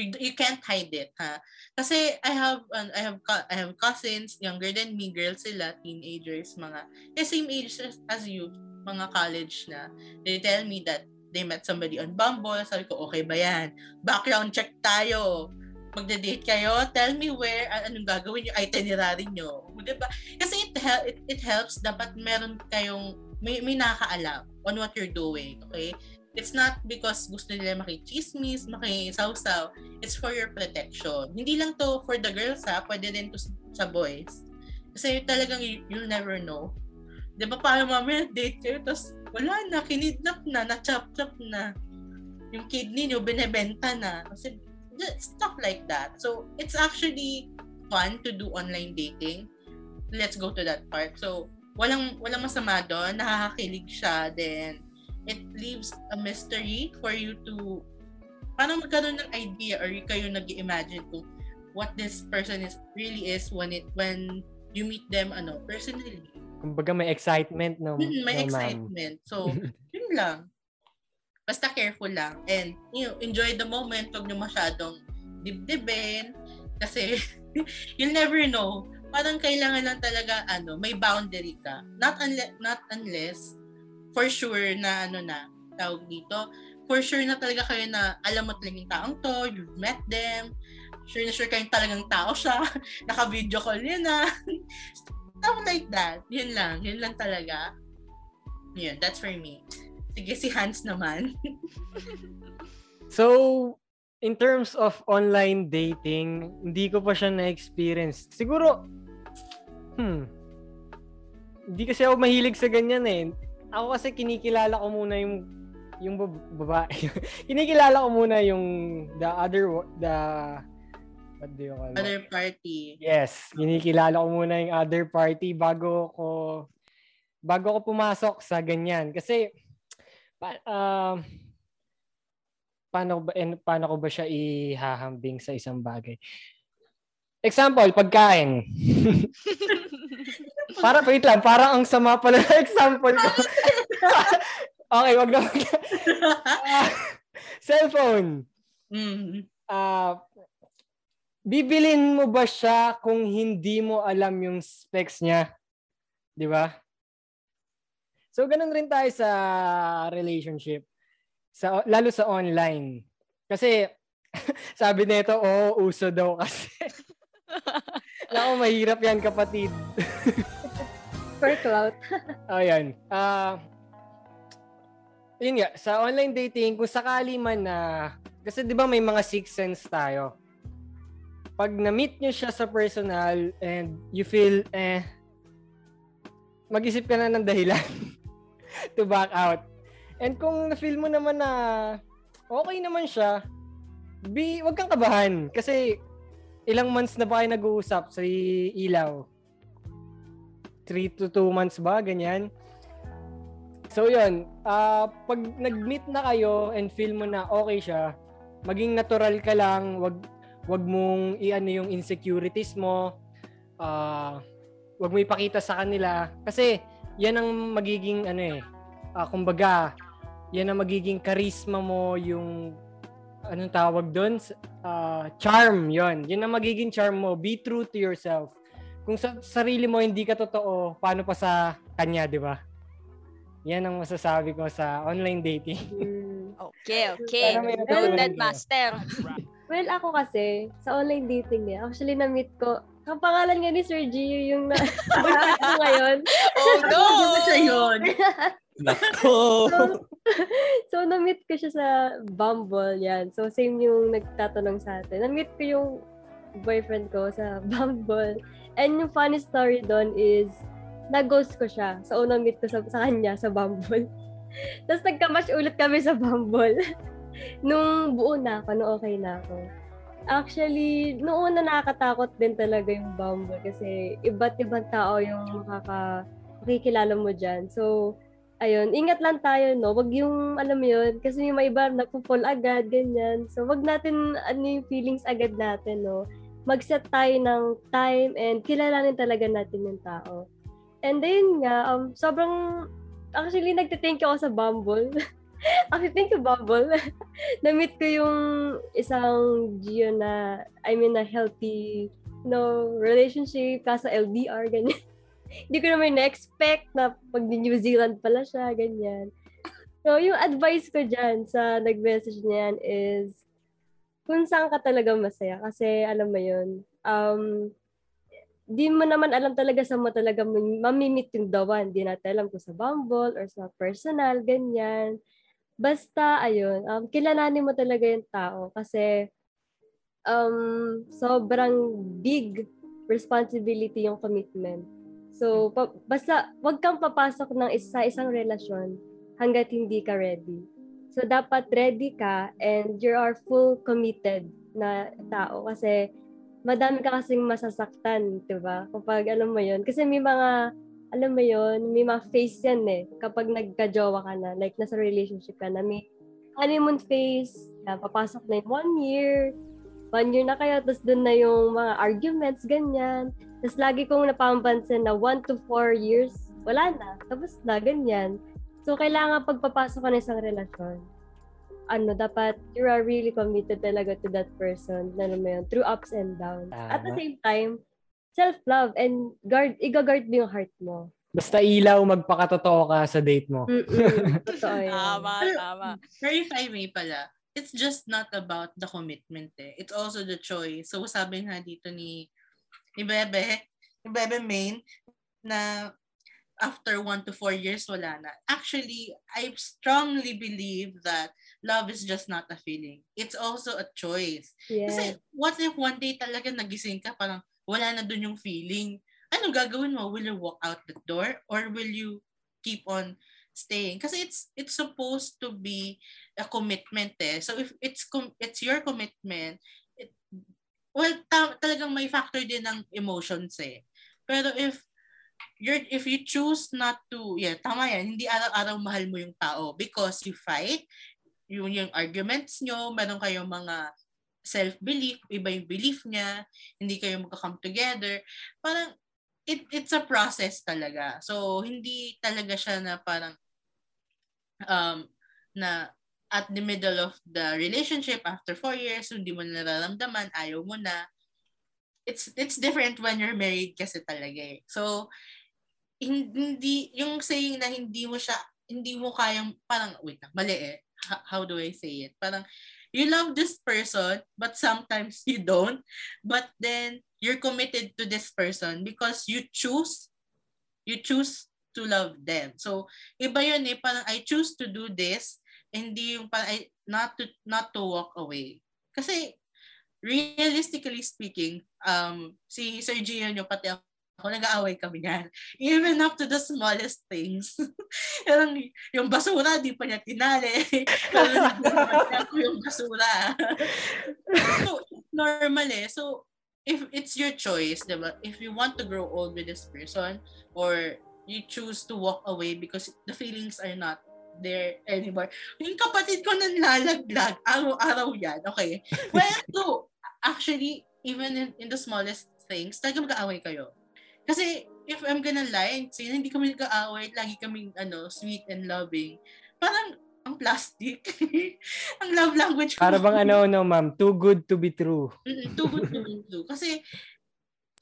You, you can't hide it, ha? Kasi I have uh, I have I have cousins younger than me, girls sila, teenagers, mga eh, same age as, as you, mga college na. They tell me that they met somebody on Bumble. Sabi ko, okay ba yan? Background check tayo. Magde-date kayo, tell me where, an- anong gagawin yung itinerary nyo. Diba? Kasi it, hel- it, it helps, dapat meron kayong, may, may nakakaalam on what you're doing. Okay? It's not because gusto nila makichismis, makisawsaw. It's for your protection. Hindi lang to for the girls ha, pwede din to sa boys. Kasi talagang you, you'll never know. Di ba parang mamaya date kayo, tapos wala na, kinidnap na, na-chop-chop na. Yung kidney nyo, binebenta na. Kasi stuff like that. So, it's actually fun to do online dating. Let's go to that part. So, walang walang masama doon, nakakakilig siya, then it leaves a mystery for you to parang magkaroon ng idea or kayo nag imagine kung what this person is really is when it when you meet them ano personally. Kumbaga, may excitement, no? Mm, may no, ma'am? excitement. So yun lang. Basta careful lang. And you know, enjoy the moment. Wag nyo masyadong dibdibin. Kasi you'll never know. Parang kailangan lang talaga ano may boundary ka. Not unless not unless for sure na ano na tawag dito. For sure na talaga kayo na alam mo talaga yung taong to you've met them. Sure na sure kayong talagang tao siya. Naka-video call niya na stuff like that. Yun lang yun lang talaga. Yun that's for me. Sige si Hans naman. So, in terms of online dating, hindi ko pa siya na-experience. Siguro, hmm, hindi kasi ako mahilig sa ganyan eh. Ako kasi kinikilala ko muna yung yung bab- babae. kinikilala ko muna yung the other the what do you call it? other party Yes, kinikilala ko muna yung other party bago ko bago ko pumasok sa ganyan kasi pa, um, paano ba paano ko ba siya ihahambing sa isang bagay? Example, pagkain. para wait lang, para ang sama pala ng example ko. okay, wag na. na. Ah, cellphone. mm. Ah, bibilin mo ba siya kung hindi mo alam yung specs niya? 'Di ba? So ganun rin tayo sa relationship. Sa lalo sa online. Kasi sabi nito, oh, uso daw kasi. Nako, mahirap yan kapatid. For clout. Ayan. Ah, yun nga, sa online dating, kung sakali man na, kasi di ba may mga six sense tayo. Pag na-meet nyo siya sa personal and you feel, eh, mag-isip ka na ng dahilan to back out. And kung na-feel mo naman na okay naman siya, be, wag kang kabahan. Kasi ilang months na ba kayo nag-uusap sa ilaw? 3 to 2 months ba? Ganyan. So yun, ah pag nag-meet na kayo and feel mo na okay siya, maging natural ka lang, wag wag mong iano yung insecurities mo. ah wag mo ipakita sa kanila kasi yan ang magiging ano eh, ah, kumbaga, yan ang magiging charisma mo, yung anong tawag doon? Ah, charm, yon. Yan ang magiging charm mo. Be true to yourself. Kung sa sarili mo hindi ka totoo, paano pa sa kanya, di ba? Yan ang masasabi ko sa online dating. Mm. Okay, okay. Noted, master. Well, ako kasi, sa online dating niya, actually na-meet ko, ang pangalan nga ni Sir Gio yung na ko ngayon. Oh no! Ano siya yun? Nako! So, so, na-meet ko siya sa Bumble, yan. So, same yung nagtatanong sa atin. Na-meet ko yung boyfriend ko sa Bumble. And yung funny story doon is, na-ghost ko siya sa unang meet ko sa, sa kanya sa Bumble. Tapos nagkamash ulit kami sa Bumble. nung buo na ako, nung okay na ako. Actually, noong una nakakatakot din talaga yung Bumble kasi iba't ibang tao yung makaka makikilala mo dyan. So, ayun, ingat lang tayo, no? Wag yung, alam mo yun, kasi yung may iba nagpo-fall agad, ganyan. So, wag natin, ano yung feelings agad natin, no? Mag-set tayo ng time and kilalanin talaga natin yung tao. And then nga, um, sobrang, actually, nagte-thank you ako sa Bumble. Actually, thank you, Bumble. Na-meet ko yung isang Gio na, I mean, na healthy, no, relationship, kasa LDR, ganyan. Hindi ko naman na-expect na pag New Zealand pala siya, ganyan. So, yung advice ko dyan sa nag-message niyan is, kung saan ka talaga masaya. Kasi, alam mo yun, um, di mo naman alam talaga sa mo talaga mamimit yung dawan. Di natin alam kung sa Bumble or sa personal, ganyan. Basta, ayun, um, kilalanin mo talaga yung tao kasi um, sobrang big responsibility yung commitment. So, pa- basta wag kang papasok ng isa isang relasyon hanggat hindi ka ready. So, dapat ready ka and you are full committed na tao kasi madami ka kasing masasaktan, 'di ba? Kapag alam mo 'yon kasi may mga alam mo yon may mga phase yan eh. Kapag nagka-jowa ka na, like nasa relationship ka na, may honeymoon phase, na papasok na yung one year, one year na kayo, tapos dun na yung mga arguments, ganyan. Tapos lagi kong napampansin na one to four years, wala na. Tapos na, ganyan. So, kailangan pagpapasok ka na isang relasyon, ano, dapat you are really committed talaga to that person, na ano mo yun, through ups and downs. At the Tama. same time, self-love and guard, i-guard mo yung heart mo. Basta ilaw, magpakatotoo ka sa date mo. Totoo yun. Tama, tama. Pero if I may pala, it's just not about the commitment eh. It's also the choice. So sabi nga dito ni, ni Bebe, ni Bebe Main, na after one to four years, wala na. Actually, I strongly believe that love is just not a feeling. It's also a choice. Kasi Yeah. what if one day talaga nagising ka, parang wala na dun yung feeling. Anong gagawin mo? Will you walk out the door? Or will you keep on staying? Kasi it's it's supposed to be a commitment eh. So if it's com- it's your commitment, it, well, ta- talagang may factor din ng emotions eh. Pero if you're if you choose not to, yeah, tama yan, hindi araw-araw mahal mo yung tao because you fight, yung, yung arguments nyo, meron kayong mga self-belief, iba yung belief niya, hindi kayo magka-come together. Parang, it, it's a process talaga. So, hindi talaga siya na parang, um, na at the middle of the relationship, after four years, hindi mo na nararamdaman, ayaw mo na. It's, it's different when you're married kasi talaga eh. So, hindi, yung saying na hindi mo siya, hindi mo kayang, parang, wait lang, mali eh. How do I say it? Parang, you love this person, but sometimes you don't. But then, you're committed to this person because you choose, you choose to love them. So, iba yun eh, parang I choose to do this, hindi yung parang I, not to, not to walk away. Kasi, realistically speaking, um, si Sir Gio nyo, pati ako, nag-aaway kami niyan. Even up to the smallest things. yung, yung basura, di pa niya tinali. Yung basura. so, normal eh. So, if it's your choice, diba? If you want to grow old with this person, or you choose to walk away because the feelings are not there anymore. Yung kapatid ko nanlalaglag, araw-araw yan. Okay. Well, no. Actually, even in, in the smallest things, talaga mag-aaway kayo. Kasi, if I'm gonna lie, sige, hindi kami nag-aaway, lagi kaming, ano, sweet and loving. Parang, ang plastic. ang love language ko. Para bang ano, no, ma'am, too good to be true. Mm, too good to be true. Kasi,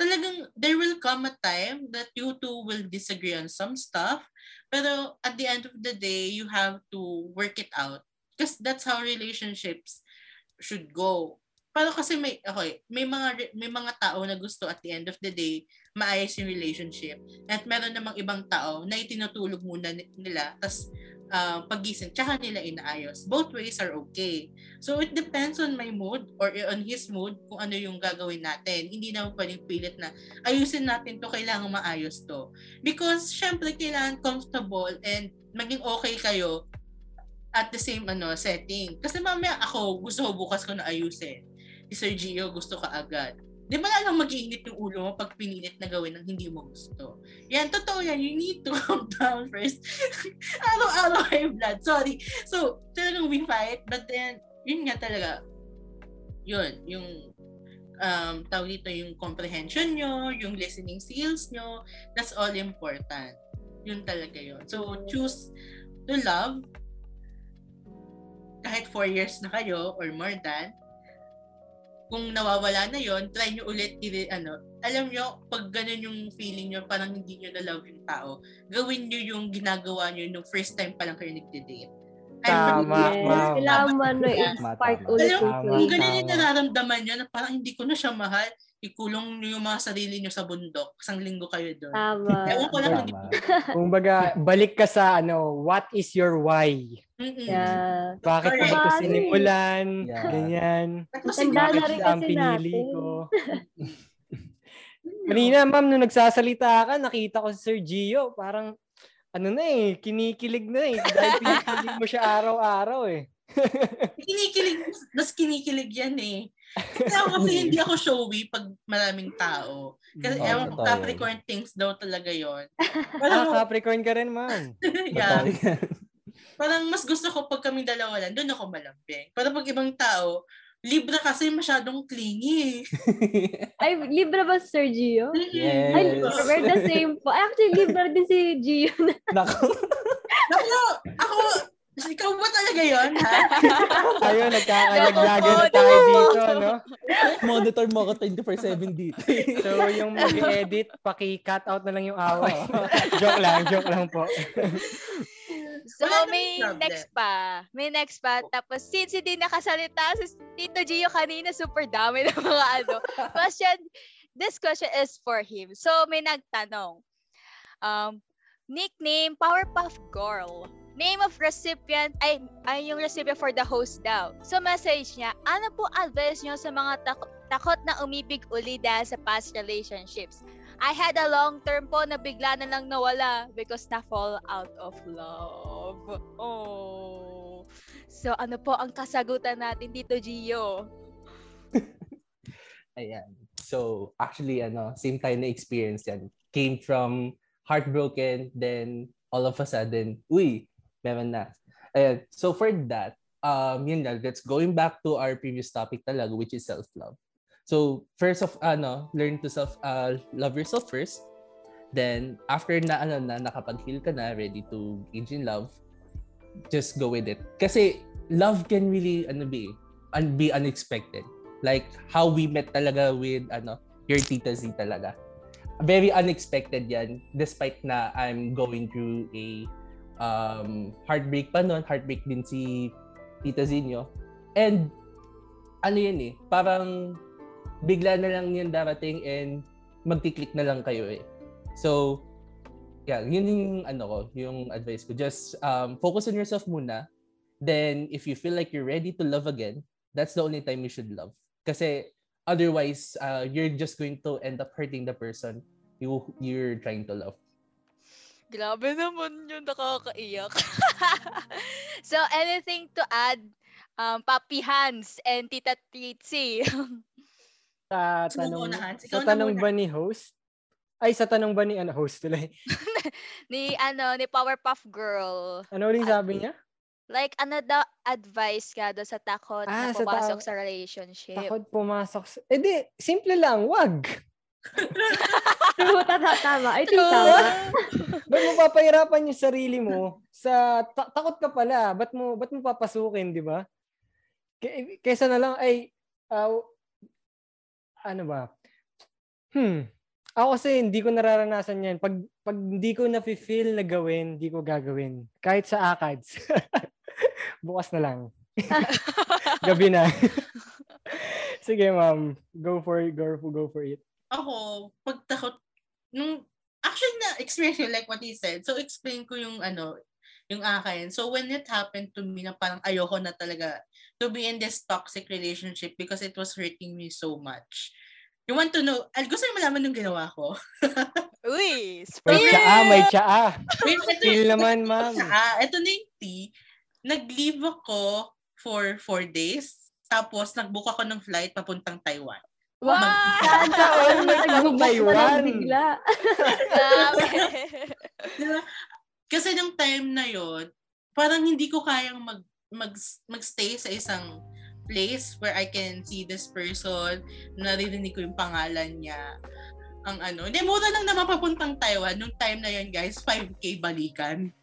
talagang, there will come a time that you two will disagree on some stuff. Pero, at the end of the day, you have to work it out. Because that's how relationships should go. Pero kasi may okay, may mga may mga tao na gusto at the end of the day maayos yung relationship. At meron namang ibang tao na itinutulog muna ni- nila tas uh, pagising tsaka nila inaayos. Both ways are okay. So it depends on my mood or on his mood kung ano yung gagawin natin. Hindi naman pwedeng pilit na ayusin natin to, kailangan maayos to. Because syempre kailangan comfortable and maging okay kayo at the same ano setting. Kasi mamaya ako gusto ko bukas ko na ayusin. Si Sir Gio gusto ka agad. Di ba lang mag-iinit yung ulo mo pag pinilit na gawin ng hindi mo gusto? Yan, totoo yan. You need to calm down first. Araw-araw high blood. Sorry. So, talagang we fight. But then, yun nga talaga. Yun, yung um, tawag dito yung comprehension nyo, yung listening skills nyo, that's all important. Yun talaga yun. So, choose to love kahit 4 years na kayo or more than, kung nawawala na yon try nyo ulit i ano alam nyo pag ganun yung feeling nyo parang hindi nyo na love yung tao gawin nyo yung ginagawa nyo nung first time pa lang kayo nagde-date Tama, yes, ma'am. kailangan mo ano, Tama, i-spark ulit Tama. kung ganun yung nararamdaman nyo na parang hindi ko na siya mahal ikulong nyo yung mga sarili nyo sa bundok isang linggo kayo doon Tama. ewan ko lang. Kung baga, balik ka sa ano, what is your why? Mm-mm. Yeah. Bakit mo ito sinimulan? Yeah. Ganyan. Kasi Tanda Bakit na rin kasi pinili natin. ko? Kanina, ma'am, nung nagsasalita ka, nakita ko si Sir Gio, parang, ano na eh, kinikilig na eh. Dahil pinikilig mo siya araw-araw eh. kinikilig mas kinikilig yan eh kasi ako kasi hindi ako showy pag maraming tao kasi Oo, ewan ko. Capricorn things daw talaga yon Ah, parang, Capricorn ka rin, ma'am. yeah, parang mas gusto ko pag kaming dalawa lang doon ako malambing pero pag ibang tao Libra kasi masyadong clingy eh. Ay, Libra ba si Sir Gio? Yes. Ay, we're the same po. Actually, Libra din si Gio. Nako. Ako, ako, ikaw ba talaga yon ha? Tayo, nagkakalaglagan na tayo dito, no? Monitor mo ako 24-7 dito. So, yung mag-edit, paki-cut out na lang yung away. joke lang, joke lang po. So, Wala may next pa. May next pa. Tapos, since hindi nakasalita si Tito Gio kanina, super dami ng mga ano. Question, this question is for him. So, may nagtanong. Um, nickname, Powerpuff Girl. Name of recipient, ay, ay yung recipient for the host daw. So, message niya, ano po advice niyo sa mga tak- takot na umibig uli dahil sa past relationships? I had a long term po na bigla na lang nawala because na fall out of love. Oh. So ano po ang kasagutan natin dito, Gio? Ayan. So, actually, ano, same time na experience yan. Came from heartbroken, then all of a sudden, uy, meron na. Ayan. So, for that, um, yun lang, let's going back to our previous topic talaga, which is self-love. So, first of, ano, learn to self, uh, love yourself first. Then, after na, ano, na, nakapag-heal ka na, ready to engage in love, just go with it. Kasi, love can really, ano, be, un- be unexpected like how we met talaga with ano your tita Z talaga very unexpected yan despite na I'm going through a um heartbreak pa noon heartbreak din si tita Z nyo and ano yun eh parang bigla na lang yun darating and magti-click na lang kayo eh. So yeah yun yung ano ko yung advice ko. Just um focus on yourself muna. Then if you feel like you're ready to love again that's the only time you should love. Kasi otherwise uh, you're just going to end up hurting the person you you're trying to love Grabe naman yun, nakakaiyak. so, anything to add, um, Papi Hans and Tita Tritzy? Sa tanong, muna, Hans? sa Ikaw na tanong ba ni host? Ay, sa tanong ba ni ano, host tuloy? ni, ano, ni Powerpuff Girl. Ano ulit sabi niya? Like, ano daw advice ka doon sa takot Ah, na sa pumasok ta- sa relationship? Takot pumasok sa... Eh di, simple lang, wag. True, tama, tama. I think True. tama. Ba't mo papahirapan yung sarili mo sa ta- takot ka pala? Ba't mo ba't mo papasukin, di ba? K- kaysa na lang ay ah, ano ba? Hmm. Ako kasi hindi ko nararanasan 'yan. Pag pag hindi ko na feel na gawin, hindi ko gagawin. Kahit sa ACADS. Bukas na lang. Gabi na. Sige, ma'am. Go for it. Go, go for it. Ako, pagtakot, nung, actually na experience ko like what he said. So, explain ko yung ano, yung akin. So, when it happened to me na parang ayoko na talaga to be in this toxic relationship because it was hurting me so much. You want to know, al gusto mo malaman yung ginawa ko? Uy, May spill! tsaa, may tsaa. Wait, ito Feel naman, ma'am. Ah, ito na yung tea. Nag-leave ako for four days. Tapos, nag-book ako ng flight papuntang Taiwan. Wow! Saan taon may Nag-book Taiwan? na lang bigla. Diba? Kasi nung time na yon parang hindi ko kayang mag, mag, magstay sa isang place where I can see this person, naririnig ko yung pangalan niya. Ang ano, hindi, mura lang naman papuntang Taiwan. Nung time na yon guys, 5K balikan.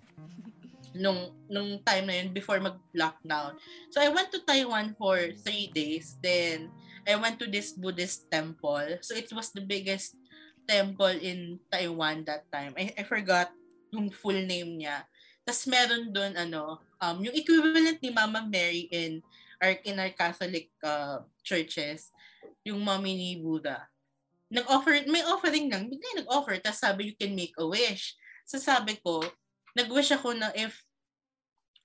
Nung, nung time na yun, before mag-lockdown. So, I went to Taiwan for three days. Then, I went to this Buddhist temple. So, it was the biggest temple in Taiwan that time. I, I forgot yung full name niya. Tapos meron doon ano, um, yung equivalent ni Mama Mary in our, in our Catholic uh, churches, yung mommy ni Buddha. Nag-offer, may offering lang, bigla nag-offer, tapos sabi, you can make a wish. So sabi ko, nag-wish ako na if,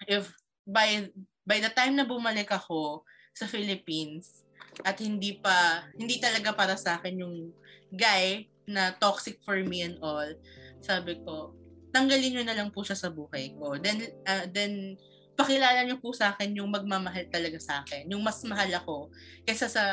if by, by the time na bumalik ako sa Philippines, at hindi pa, hindi talaga para sa akin yung guy na toxic for me and all, sabi ko, tanggalin nyo na lang po siya sa buhay ko. Then, uh, then pakilala niyo po sa akin yung magmamahal talaga sa akin. Yung mas mahal ako kaysa sa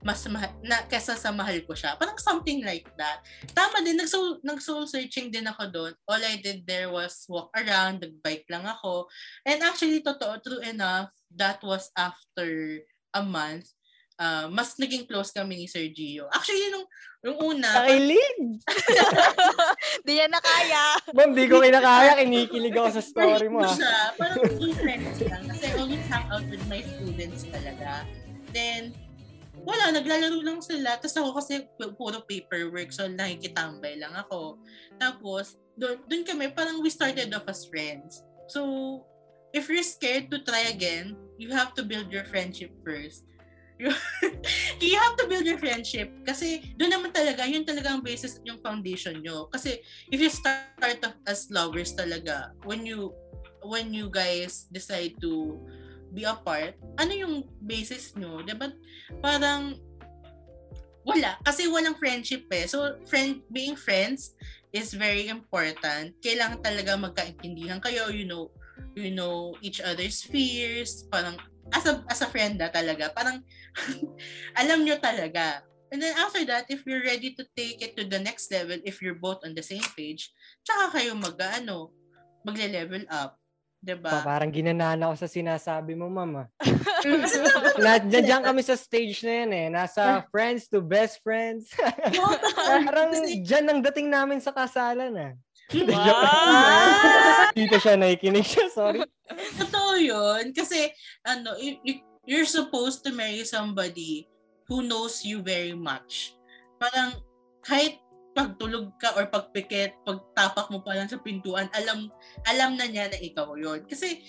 mas mahal, na, kaysa sa mahal ko siya. Parang something like that. Tama din, nag-soul, nag-soul searching din ako doon. All I did there was walk around, nag-bike lang ako. And actually, totoo, true enough, that was after a month uh, mas naging close kami ni Sir Gio. Actually, nung, nung una, Nakilig! Di yan na kaya. Ma'am, di ko kinakaya. Kinikilig ako sa story mo. ko ah. siya, parang naging friends lang. Kasi I always hang out with my students talaga. Then, wala, naglalaro lang sila. Tapos ako kasi pu- puro paperwork, so nakikitambay lang ako. Tapos, doon, doon kami, parang we started off as friends. So, if you're scared to try again, you have to build your friendship first. you have to build your friendship kasi doon naman talaga, yun talaga ang basis yung foundation nyo. Kasi if you start off as lovers talaga, when you when you guys decide to be apart, ano yung basis nyo? Diba? Parang wala. Kasi walang friendship eh. So, friend, being friends is very important. Kailangan talaga magkaintindihan kayo, you know, you know each other's fears, parang as a, as a friend na talaga, parang alam nyo talaga. And then after that, if you're ready to take it to the next level, if you're both on the same page, tsaka kayo mag, ano, magle-level up. Pa, Diba? parang ginanana ako sa sinasabi mo, mama. Na, nandiyan kami sa stage na yan eh. Nasa friends to best friends. parang dyan ang dating namin sa kasalan ah. Wow! Dito siya nakikinig siya, sorry. Totoo yun. Kasi, ano, you, you- you're supposed to marry somebody who knows you very much. Parang, kahit pagtulog ka or pagpikit, pagtapak mo pa lang sa pintuan, alam alam na niya na ikaw yun. Kasi,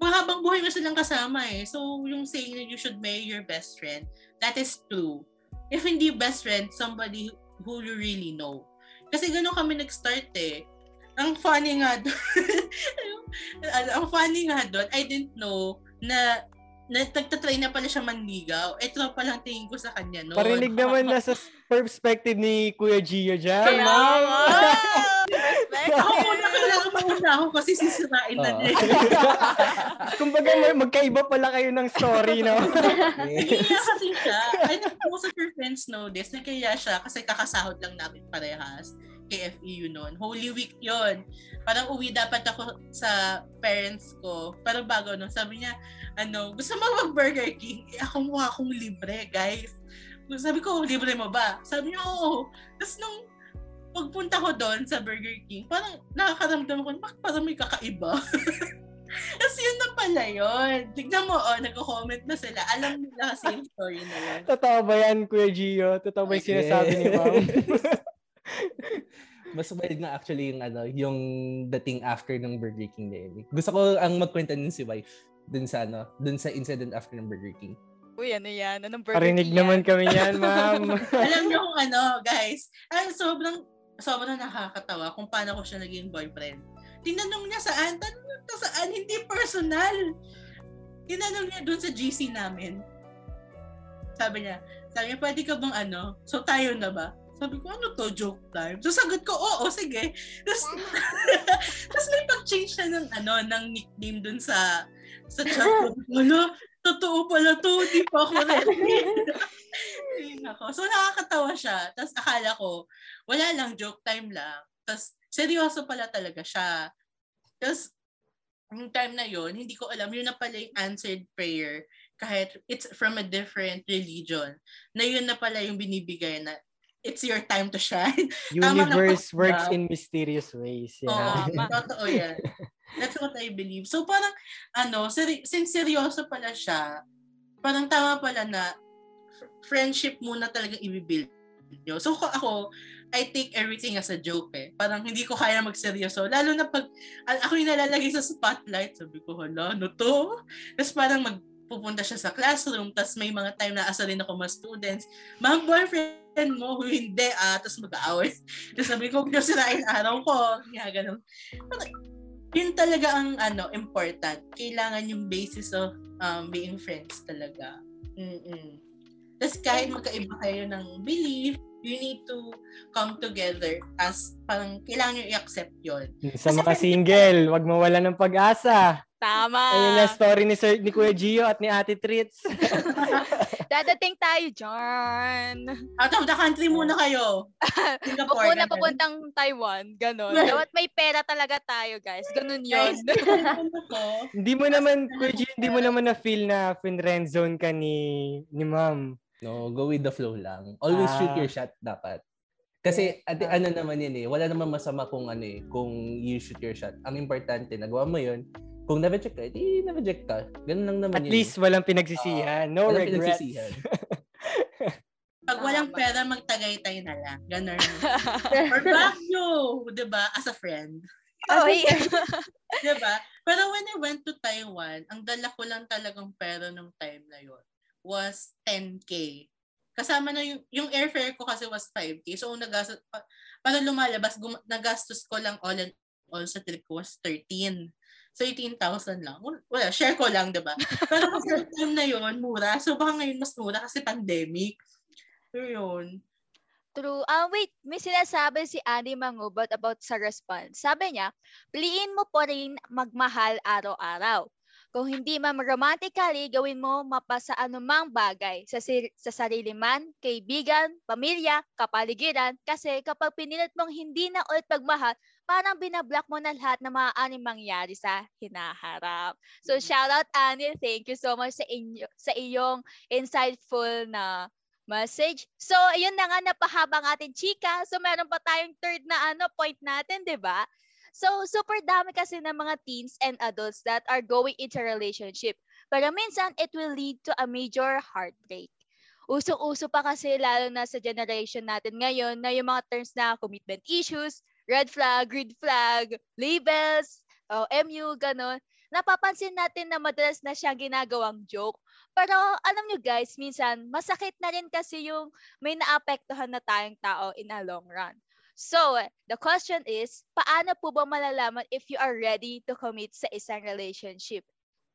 mahabang buhay mo silang kasama eh. So, yung saying na you should marry your best friend, that is true. If hindi best friend, somebody who you really know. Kasi gano'n kami nag-start eh. Ang funny nga doon, ano, ang funny nga doon, I didn't know na nagtatry na pala siya manligaw. Ito pa lang tingin ko sa kanya noon. Parinig naman na sa perspective ni Kuya Gio dyan. Kaya ma'am. Ako muna kailangan mauna ako kasi sisirain na niya. Kumbaga may- magkaiba pala kayo ng story, no? Nakiya kasi siya. I think most of your friends know this. Nakiya siya kasi kakasahod lang namin parehas. KFEU noon. Holy Week yon. Parang uwi dapat ako sa parents ko. Pero bago nun, sabi niya, ano, gusto mo mag-Burger King? Eh, ako mukha akong libre, guys. Sabi ko, libre mo ba? Sabi niya, oo. Tapos nung pagpunta ko doon sa Burger King, parang nakakaramdam ko, bakit parang may kakaiba? Tapos yun na pala yun. Tignan mo, oh, nagko-comment na sila. Alam nila kasi yung story na yun. Totoo ba yan, Kuya Gio? Totoo ba yung sinasabi ni ma'am? Mas wild nga actually yung ano, yung dating after ng Burger King na yun. Gusto ko ang magkwenta nun si wife dun sa ano, dun sa incident after ng Burger King. Uy, ano yan? Anong Burger Parinig King naman yan? kami yan, ma'am. Alam niyo kung ano, guys. Ay, sobrang, sobrang nakakatawa kung paano ko siya naging boyfriend. Tinanong niya saan? Tanong niya saan? Hindi personal. Tinanong niya dun sa GC namin. Sabi niya, sabi niya, pwede ka bang ano? So tayo na ba? Sabi ko, ano to? Joke time? So sagot ko, oo, sige. Tapos, tapos may pag-change siya ng, ano, ng nickname dun sa sa chat ko. Wala, totoo pala to. Di pa ako ready. Ako. So nakakatawa siya. Tapos akala ko, wala lang, joke time lang. Tapos seryoso pala talaga siya. Tapos yung time na yon hindi ko alam, yun na pala yung answered prayer kahit it's from a different religion, na yun na pala yung binibigay na it's your time to shine. Tama Universe po, works in mysterious ways. Oo, Yeah. Tama. totoo yan. That's what I believe. So parang, ano, seri- since seryoso pala siya, parang tama pala na fr- friendship muna talagang i-build nyo. So ko- ako, I take everything as a joke eh. Parang hindi ko kaya magseryoso. Lalo na pag ako yung nalalagay sa spotlight, sabi ko, hala, ano to? Tapos parang magpupunta siya sa classroom, tapos may mga time na asa rin ako mga students, ma'am, boyfriend mo, hindi ah, tapos mag-aaway. Tapos sabi ko, huwag niyo sirain araw ko. Kaya ganun. Yun talaga ang ano important. Kailangan yung basis of um, being friends talaga. Mm-mm. Tapos kahit magkaiba kayo ng belief, you need to come together as parang kailangan nyo i-accept yon. Sa mga single, wag mawala ng pag-asa. Tama. Ayun na story ni Sir ni Kuya Gio at ni Ate Trits. Dadating tayo dyan. Out of the country muna kayo. Singapore. muna papuntang Taiwan. Ganon. Dapat may pera talaga tayo, guys. Ganon yun. Ano hindi mo naman, Kuya Gio, hindi mo naman na-feel na friend zone ka ni, ni ma'am. No, go with the flow lang. Always shoot Ah. your shot dapat. Kasi at ano naman yun eh, wala naman masama kung ano eh, kung you shoot your shot. Ang importante, nagawa mo yun. Kung na-reject ka, di na-reject ka. Ganun lang naman At yun. least walang pinagsisihan. No Walang regrets. pinagsisihan. Pag walang pera, magtagaytay na lang. Ganun. Or back you, di ba? As a friend. Oy. Di ba? Pero when I went to Taiwan, ang dala ko lang talagang pera nung time na yon was 10K. Kasama na yung, yung airfare ko kasi was 5K. So, nagastos, pa, para lumalabas, gum, nagastos ko lang all in all sa trip ko was 13. So, 18,000 lang. Wala, share ko lang, di ba? Pero kasi time na yon mura. So, baka ngayon mas mura kasi pandemic. So, yun. True. Ah, wait. May sinasabi si Annie Mangubot about sa response. Sabi niya, piliin mo po rin magmahal araw-araw. Kung hindi man romantically, gawin mo mapa sa anumang bagay sa, sir- sa sarili man, kaibigan, pamilya, kapaligiran. Kasi kapag pinilit mong hindi na ulit pagmahal, parang binablock mo na lahat na maaaring mangyari sa hinaharap. So shout out Annie, thank you so much sa inyo sa iyong insightful na message. So, ayun na nga, napahaba ang ating chika. So, meron pa tayong third na ano point natin, di ba? So, super dami kasi ng mga teens and adults that are going into relationship. Pero minsan, it will lead to a major heartbreak. Usong-uso pa kasi lalo na sa generation natin ngayon na yung mga terms na commitment issues, red flag, green flag, labels, oh, MU, ganon. Napapansin natin na madalas na siyang ginagawang joke. Pero alam nyo guys, minsan masakit na rin kasi yung may naapektuhan na tayong tao in a long run. So, the question is, paano po ba malalaman if you are ready to commit sa isang relationship?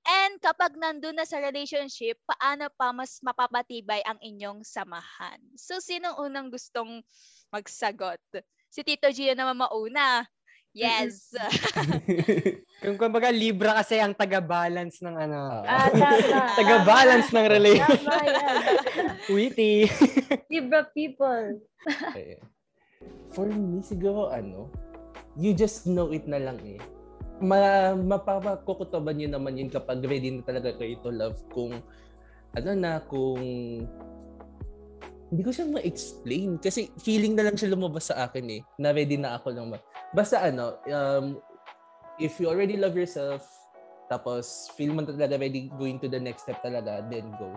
And kapag nandun na sa relationship, paano pa mas mapapatibay ang inyong samahan? So, sinong unang gustong magsagot? Si Tito Gio naman mauna. Yes. Kung kumbaga, Libra kasi ang taga-balance ng ano. Ah, tama. taga-balance ng relation. Tama yan. Witty. Libra people. For me, siguro ano, you just know it na lang eh. Ma mapapakukutoban nyo naman yun kapag ready na talaga kayo to love kung ano na, kung hindi ko siya ma-explain. Kasi feeling na lang siya lumabas sa akin eh na ready na ako lang basta ano um, if you already love yourself tapos feel mo talaga ready going to the next step talaga then go.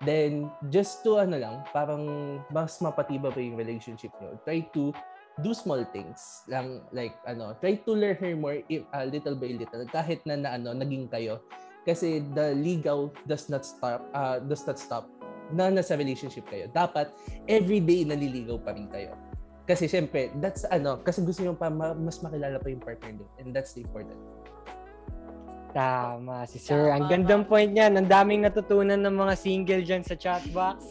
Then just to ano lang parang mas mapatiba pa yung relationship nyo try to do small things lang like ano try to learn her more if, a little by little kahit na, na ano naging kayo Kasi the ligaw does not stop, uh, does not stop na nasa relationship kayo. Dapat everyday naliligaw pa rin kayo. Kasi syempre, that's ano, kasi gusto nyo pa ma- mas makilala pa yung partner nyo. And that's the important. Tama, si Sir. Tama, Ang gandang point niyan. Ang daming natutunan ng mga single dyan sa chat box.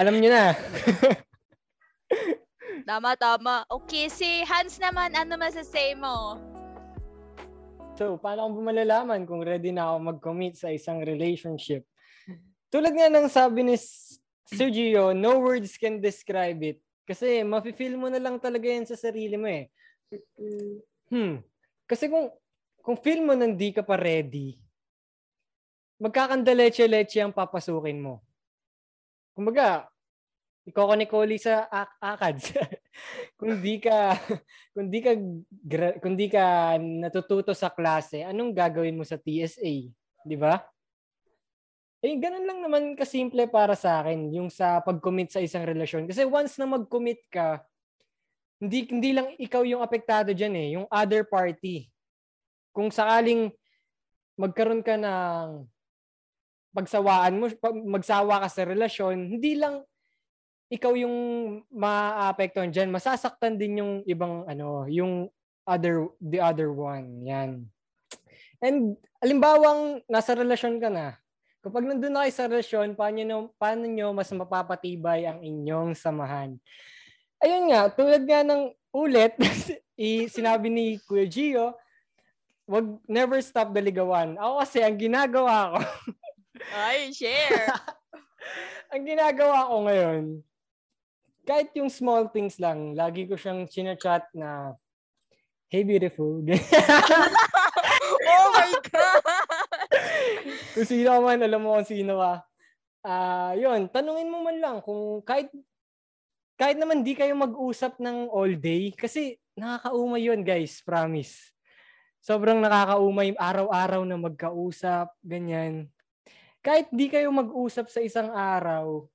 Alam niyo na. Tama, tama. Okay, si Hans naman, ano masasay mo? So, paano ko malalaman kung ready na ako mag-commit sa isang relationship? Tulad nga ng sabi ni S- Sir Gio, no words can describe it. Kasi mafe-feel mo na lang talaga yan sa sarili mo eh. Mm. Hmm. Kasi kung kung feel mo nang di ka pa ready, magkakandaleche-leche ang papasukin mo. Kumbaga, ka ni Coley sa akads. kung di ka kung di ka kung di ka natututo sa klase, anong gagawin mo sa TSA, 'di ba? Eh, ganun lang naman kasimple para sa akin, yung sa pag-commit sa isang relasyon. Kasi once na mag-commit ka, hindi hindi lang ikaw yung apektado diyan eh, yung other party. Kung sakaling magkaroon ka ng pagsawaan mo, magsawa ka sa relasyon, hindi lang ikaw yung maapektuhan diyan, masasaktan din yung ibang ano, yung other the other one. Yan. And alimbawang nasa relasyon ka na, kapag nandun na kayo sa relasyon, paano nyo, paano nyo mas mapapatibay ang inyong samahan? Ayun nga, tulad nga ng ulit, i- sinabi ni Kuya Gio, wag never stop the ligawan. Ako kasi, ang ginagawa ko, Ay, share. ang ginagawa ko ngayon, kahit yung small things lang, lagi ko siyang chinachat na, hey beautiful. oh my God! kung sino man, alam mo kung sino ka. Ah, yun, tanungin mo man lang kung kahit kahit naman di kayo mag-usap ng all day kasi nakakaumay yun, guys, promise. Sobrang nakakaumay araw-araw na magkausap, ganyan. Kahit di kayo mag-usap sa isang araw,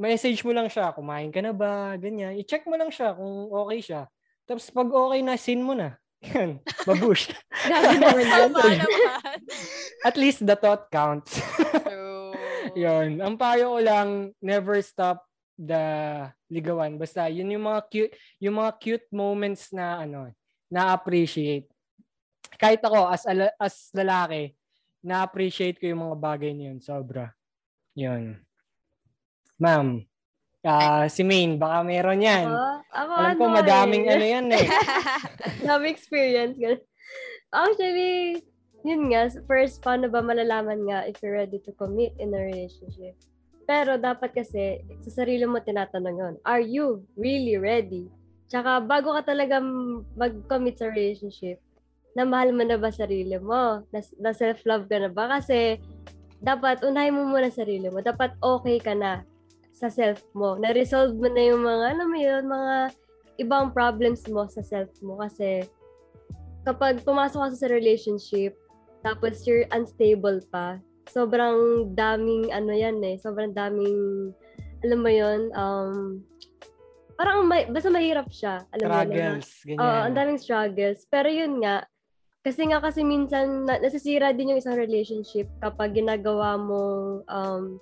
message mo lang siya, kumain ka na ba, ganyan. I-check mo lang siya kung okay siya. Tapos pag okay na, sin mo na. Yan, babush. Grabe naman naman. At least the thought counts. True. Yun. Ang payo ko lang, never stop the ligawan. Basta, yun yung mga cute, yung mga cute moments na, ano, na-appreciate. Kahit ako, as, ala- as lalaki, na-appreciate ko yung mga bagay na yun. Sobra. Yun. Ma'am, ah si Maine, baka meron yan. Ako, ako Alam ko, ano madaming eh. ano yan eh. Dami experience. Actually, yun nga, first, paano ba malalaman nga if you're ready to commit in a relationship? Pero dapat kasi, sa sarili mo tinatanong yun, are you really ready? Tsaka, bago ka talaga mag-commit sa relationship, na mahal mo na ba sarili mo? Na, na self-love ka na ba? Kasi, dapat unahin mo muna sarili mo. Dapat okay ka na sa self mo. Na-resolve mo na yung mga, alam mo yun, mga ibang problems mo sa self mo. Kasi, kapag pumasok ka sa relationship, tapos you're unstable pa, sobrang daming ano yan eh, sobrang daming, alam mo yun, um, parang may, basta mahirap siya. Alam mo Struggles, ganyan. Oo, ang daming struggles. Pero yun nga, kasi nga kasi minsan na, nasisira din yung isang relationship kapag ginagawa mo um,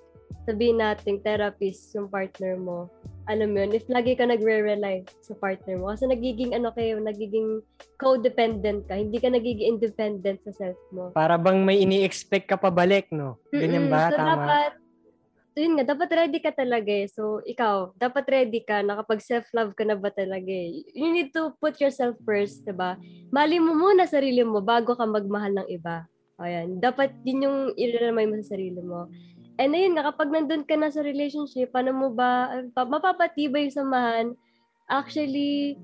sabihin natin therapist yung partner mo. Alam mo yun, if lagi ka nagre-rely sa partner mo. Kasi nagiging ano kayo, nagiging codependent ka. Hindi ka nagiging independent sa self mo. Para bang may ini-expect ka pabalik, no? Ganyan Mm-mm. ba? So, Tama. dapat, so yun nga, dapat ready ka talaga eh. So, ikaw, dapat ready ka na kapag self-love ka na ba talaga eh. You need to put yourself first, diba? Mali mo muna sarili mo bago ka magmahal ng iba. Ayan. Dapat yun yung iramay mo sa sarili mo. And ayun kapag nandun ka na sa relationship, paano mo ba, pa- mapapatibay yung samahan? Actually,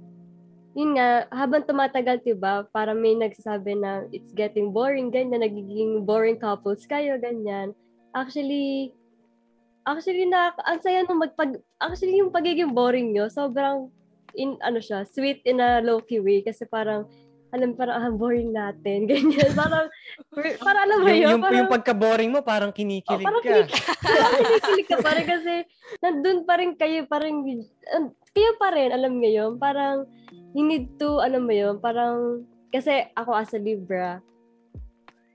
yun nga, habang tumatagal, diba, para may nagsasabi na it's getting boring, ganyan, nagiging boring couples kayo, ganyan. Actually, actually, na, ang saya nung magpag, actually, yung pagiging boring nyo, sobrang, in, ano siya, sweet in a low-key way, kasi parang, alam, parang, ah, boring natin, ganyan, parang, parang alam mo yun, yung, parang, yung pagka-boring mo, parang Oh, kinikilig parang ka. kinig, parang kinikilig ka parang kasi nandun pa rin kayo, parang kayo pa rin, alam mo yun, parang you need to, alam mo yun, parang kasi ako as a Libra,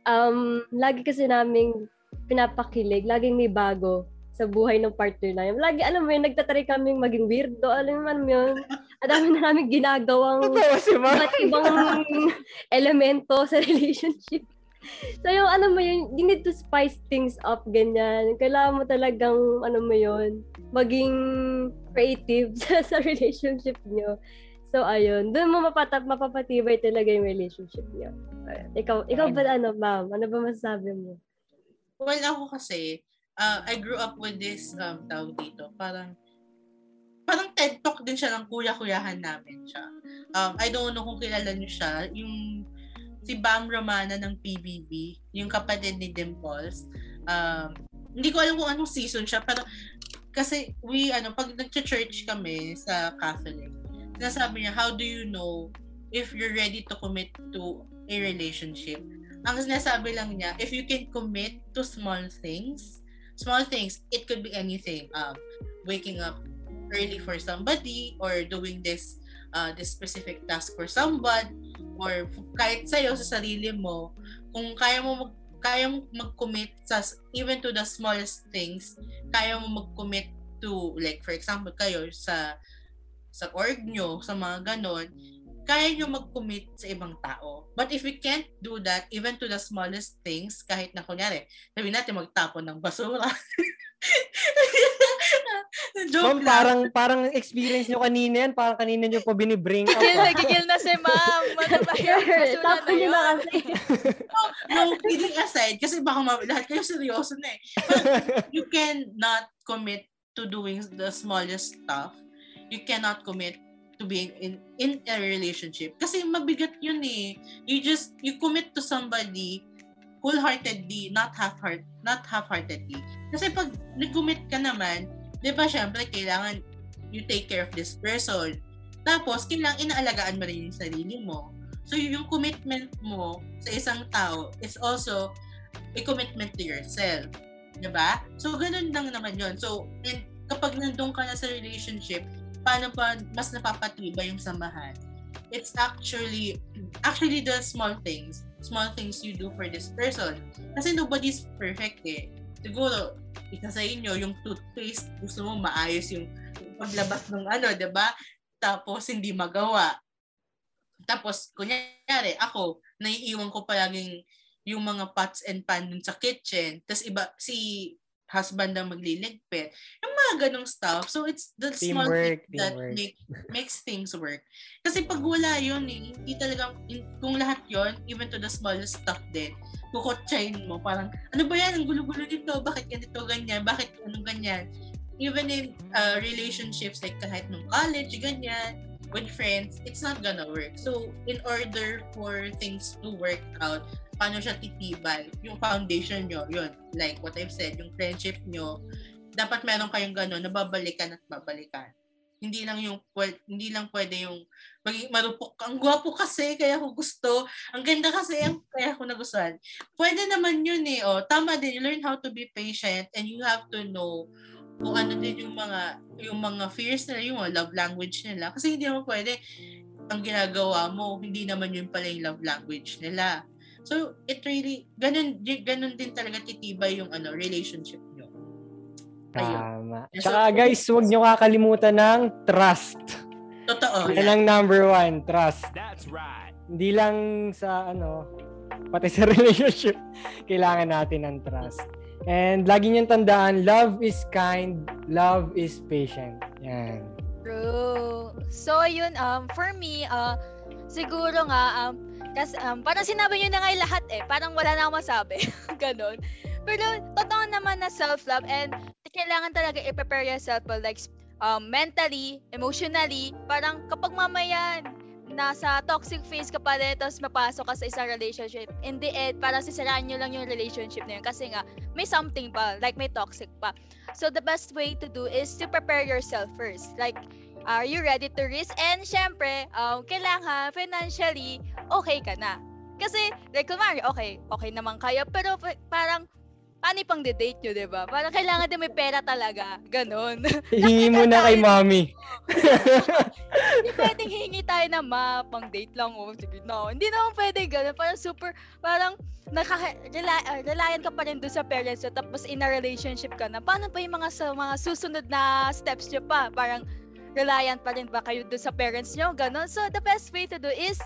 um, lagi kasi naming pinapakilig, laging may bago sa buhay ng partner namin. Lagi, alam mo yun, nagtatry kaming maging weirdo. Alam mo alam mo yun, ang dami na namin ginagawang iba't ibang elemento sa relationship. So yung ano mo yun, you need to spice things up, ganyan. Kailangan mo talagang, ano mo yun, maging creative sa, sa relationship nyo. So ayun, doon mo mapatap, mapapatibay talaga yung relationship nyo. Ikaw, ikaw ba ano, ma'am? Ano ba masasabi mo? Well, ako kasi, uh, I grew up with this um, tawag dito. Parang, parang TED Talk din siya ng kuya-kuyahan namin siya. Um, I don't know kung kilala niyo siya. Yung si Bam Romana ng PBB, yung kapatid ni Dimples. Um, hindi ko alam kung anong season siya, pero kasi we, ano, pag nag-church kami sa Catholic, sinasabi niya, how do you know if you're ready to commit to a relationship? Ang sinasabi lang niya, if you can commit to small things, small things, it could be anything. Um, waking up early for somebody or doing this uh, this specific task for someone or kahit sa'yo sa sarili mo, kung kaya mo mag kaya mo mag-commit sa even to the smallest things, kaya mo mag-commit to like for example kayo sa sa org nyo, sa mga ganon, kaya nyo mag-commit sa ibang tao. But if we can't do that, even to the smallest things, kahit na kunyari, sabihin natin magtapon ng basura. Joke Ma'am, lang. parang, parang experience nyo kanina yan. Parang kanina nyo pa binibring up. Gigil ah. na gigil na si ma'am. Ano ba yun? Tapos na nyo na yun. kasi. no, kidding aside, kasi baka ma- lahat kayo seryoso na eh. But you cannot commit to doing the smallest stuff. You cannot commit to being in in a relationship kasi mabigat yun eh. You just you commit to somebody wholeheartedly, not half-heart, not half-heartedly. Kasi pag nag-commit ka naman, 'di ba syempre kailangan you take care of this person. Tapos kailangan inaalagaan mo rin yung sarili mo. So yung commitment mo sa isang tao is also a commitment to yourself. 'Di ba? So ganun lang naman 'yon. So and kapag nandun ka na sa relationship, paano pa mas napapatibay yung samahan? It's actually actually the small things, small things you do for this person. Kasi nobody's perfect eh. Siguro, isa sa inyo, yung toothpaste, gusto mo maayos yung paglabas ng ano, ba? Tapos hindi magawa. Tapos, kunyari, ako, naiiwan ko palaging yung mga pots and pan dun sa kitchen. Tapos iba, si husband ang magliligpit. Yung mga ganong stuff. So, it's the small Teamwork, things that teamwork. make, makes things work. Kasi pag wala yun, eh, hindi talaga, kung lahat yon even to the smallest stuff din, kukotsahin mo, parang, ano ba yan, ang gulo-gulo nito, bakit ganito, ganyan, bakit anong ganyan. Even in uh, relationships, like kahit nung college, ganyan, with friends, it's not gonna work. So, in order for things to work out, paano siya titibay, yung foundation nyo, yun, like what I've said, yung friendship nyo, dapat meron kayong gano'n, nababalikan at babalikan. Hindi lang yung, hindi lang pwede yung, maging marupok ang gwapo kasi, kaya ko gusto, ang ganda kasi, ang, kaya ko nagustuhan. Pwede naman yun eh, oh, tama din, you learn how to be patient and you have to know kung ano din yung mga yung mga fears nila, yung mga love language nila. Kasi hindi naman pwede ang ginagawa mo, hindi naman yun pala yung love language nila. So, it really, ganun, ganun din talaga titibay yung ano, relationship nyo. Ayun. Tama. So- Tsaka guys, huwag nyo kakalimutan ng trust. Totoo. Yan ang number one, trust. That's right. Hindi lang sa ano, pati sa relationship, kailangan natin ng trust. And lagi niyong tandaan, love is kind, love is patient. Yan. True. So, yun, um, for me, uh, siguro nga, um, kasi, um, parang sinabi nyo na nga lahat eh. Parang wala na akong masabi. Ganon. Pero, totoo naman na self-love and kailangan talaga i-prepare yourself well, like, um, mentally, emotionally, parang kapag mamaya nasa toxic phase ka pa rin, tapos mapasok ka sa isang relationship, in the end, parang sisiraan nyo lang yung relationship na yun kasi nga, may something pa, like may toxic pa. So the best way to do is to prepare yourself first. Like, are you ready to risk? And syempre, um, kailangan financially okay ka na. Kasi, like, kunwari, okay, okay naman kayo, pero pa- parang paano pang date nyo, di ba? Parang kailangan din may pera talaga. Ganon. Hingi mo na kay mommy. Hindi pwedeng hingi tayo na ma, pang date lang. Oh, sige na. Hindi naman pwede ganun. Parang super, parang naka, rely, uh, relyan ka pa rin doon sa parents mo, tapos in a relationship ka na. Paano pa yung mga, sa, mga susunod na steps nyo pa? Parang reliant pa rin ba kayo doon sa parents nyo? Ganon. So, the best way to do is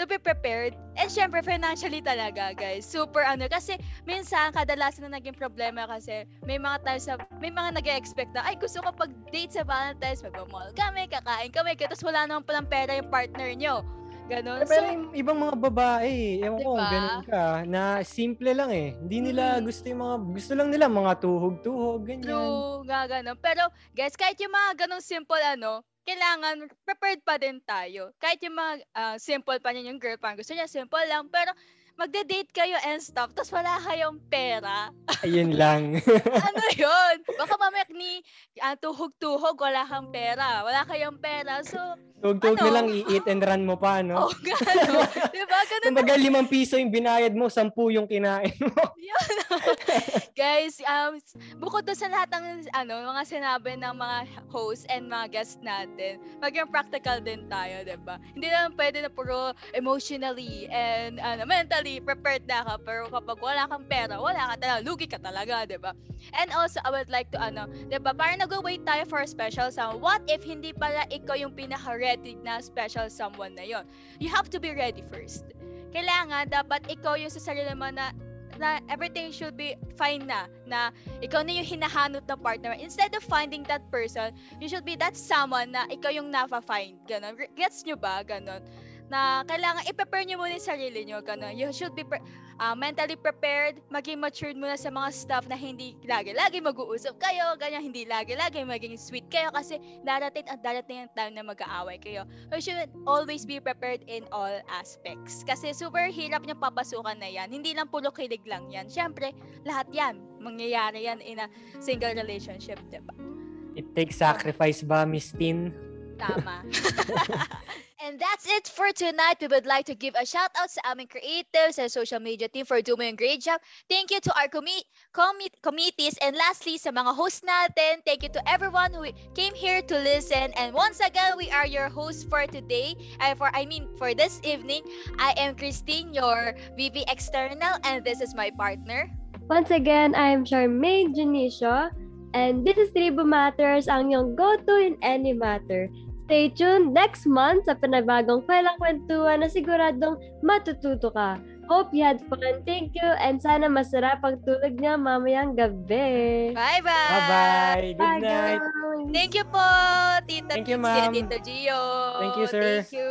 to be prepared. And syempre, financially talaga, guys. Super ano. Kasi, minsan, kadalasan na naging problema kasi may mga times na, may mga nag expect na, ay, gusto ko pag-date sa Valentine's, mag-mall kami, kakain kami, tapos wala naman palang pera yung partner nyo. Ganon. Pero So, yung ibang mga babae, ewan ko, Diba? ganun ka, na simple lang eh. Hindi nila Mm. gusto yung mga, gusto lang nila mga tuhog-tuhog, ganyan. True, nga ganun. Pero, guys, kahit yung mga ganong simple ano, kailangan prepared pa din tayo. Kahit yung mga ah, simple pa niya yung girl, parang gusto niya simple lang, pero magde-date kayo and stuff, tapos wala kayong pera. Ayun lang. ano yun? Baka mamaya ni ah, tuhog-tuhog, wala kang pera. Wala kayong pera. So, Tuhog-tuhog Ano? na lang, i-eat and run mo pa, no? oh, gano. diba? Ganun Kumbaga, limang piso yung binayad mo, sampu yung kinain mo. Guys, um, bukod doon sa lahat ng ano, mga sinabi ng mga host and mga guests natin, maging practical din tayo, 'di ba? Hindi naman pwede na puro emotionally and ano, mentally prepared na ka, pero kapag wala kang pera, wala ka talaga, lugi ka talaga, 'di ba? And also, I would like to ano, 'di ba? Parang nag-wait tayo for a special someone. What if hindi pala ikaw yung pinaka-ready na special someone na 'yon? You have to be ready first. Kailangan dapat ikaw yung sa sarili mo na na everything should be fine na na ikaw na yung hinahanot na partner instead of finding that person you should be that someone na ikaw yung nafa-find ganon gets nyo ba ganon na kailangan i-prepare nyo muna yung sarili nyo ganon you should be pre- ah, mentally prepared maging matured muna sa mga stuff na hindi lagi-lagi mag-uusap kayo ganyan hindi lagi-lagi maging sweet kayo kasi darating at darating ang time na mag-aaway kayo you should always be prepared in all aspects. Kasi super hirap niyang papasukan na yan. Hindi lang puro kilig lang yan. Siyempre, lahat yan. Mangyayari yan in a single relationship, diba? It takes sacrifice ba, Miss Tin? Tama. And that's it for tonight. We would like to give a shout out sa aming creatives and social media team for doing a great job. Thank you to our commi- commi- committees and lastly sa mga hosts natin. Thank you to everyone who came here to listen. And once again, we are your hosts for today. I for I mean for this evening. I am Christine, your VP external, and this is my partner. Once again, I'm Charmaine Junicio, and this is Tribu Matters, ang iyong go-to in any matter. Stay tuned next month sa panabagong Kailang Kwentuhan na siguradong matututo ka. Hope you had fun. Thank you. And sana masarap ang tulog niya mamayang gabi. Bye-bye! Bye-bye! Good Bye, night! guys. Thank you po, Tita Thank you, ma'am. Tita Gio. Thank you, sir. Thank you.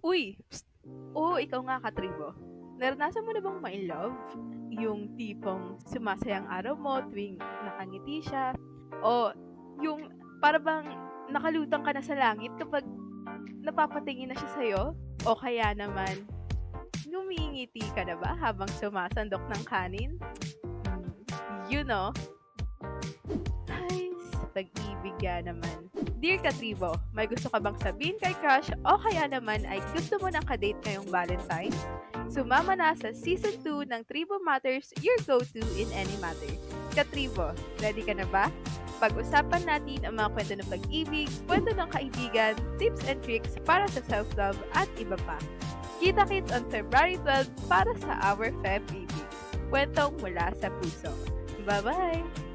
Uy! Psst! Oo, ikaw nga, Katribo. Naranasan mo na bang ma-love? Yung tipong sumasayang araw mo tuwing nakangiti siya? O yung para bang nakalutang ka na sa langit kapag napapatingin na siya sa'yo? O kaya naman, ngumingiti ka na ba habang sumasandok ng kanin? Hmm, you know. Pag-ibig naman. Dear Katribo, may gusto ka bang sabihin kay crush o kaya naman ay gusto mo ng kadate ngayong Valentine's? Sumama na sa Season 2 ng Tribo Matters, your go-to in any matter. Katribo, ready ka na ba? Pag-usapan natin ang mga kwento ng pag-ibig, kwento ng kaibigan, tips and tricks para sa self-love at iba pa. Kita-kits on February 12 para sa Our Feb Ibig. Kwentong mula sa puso. Bye-bye!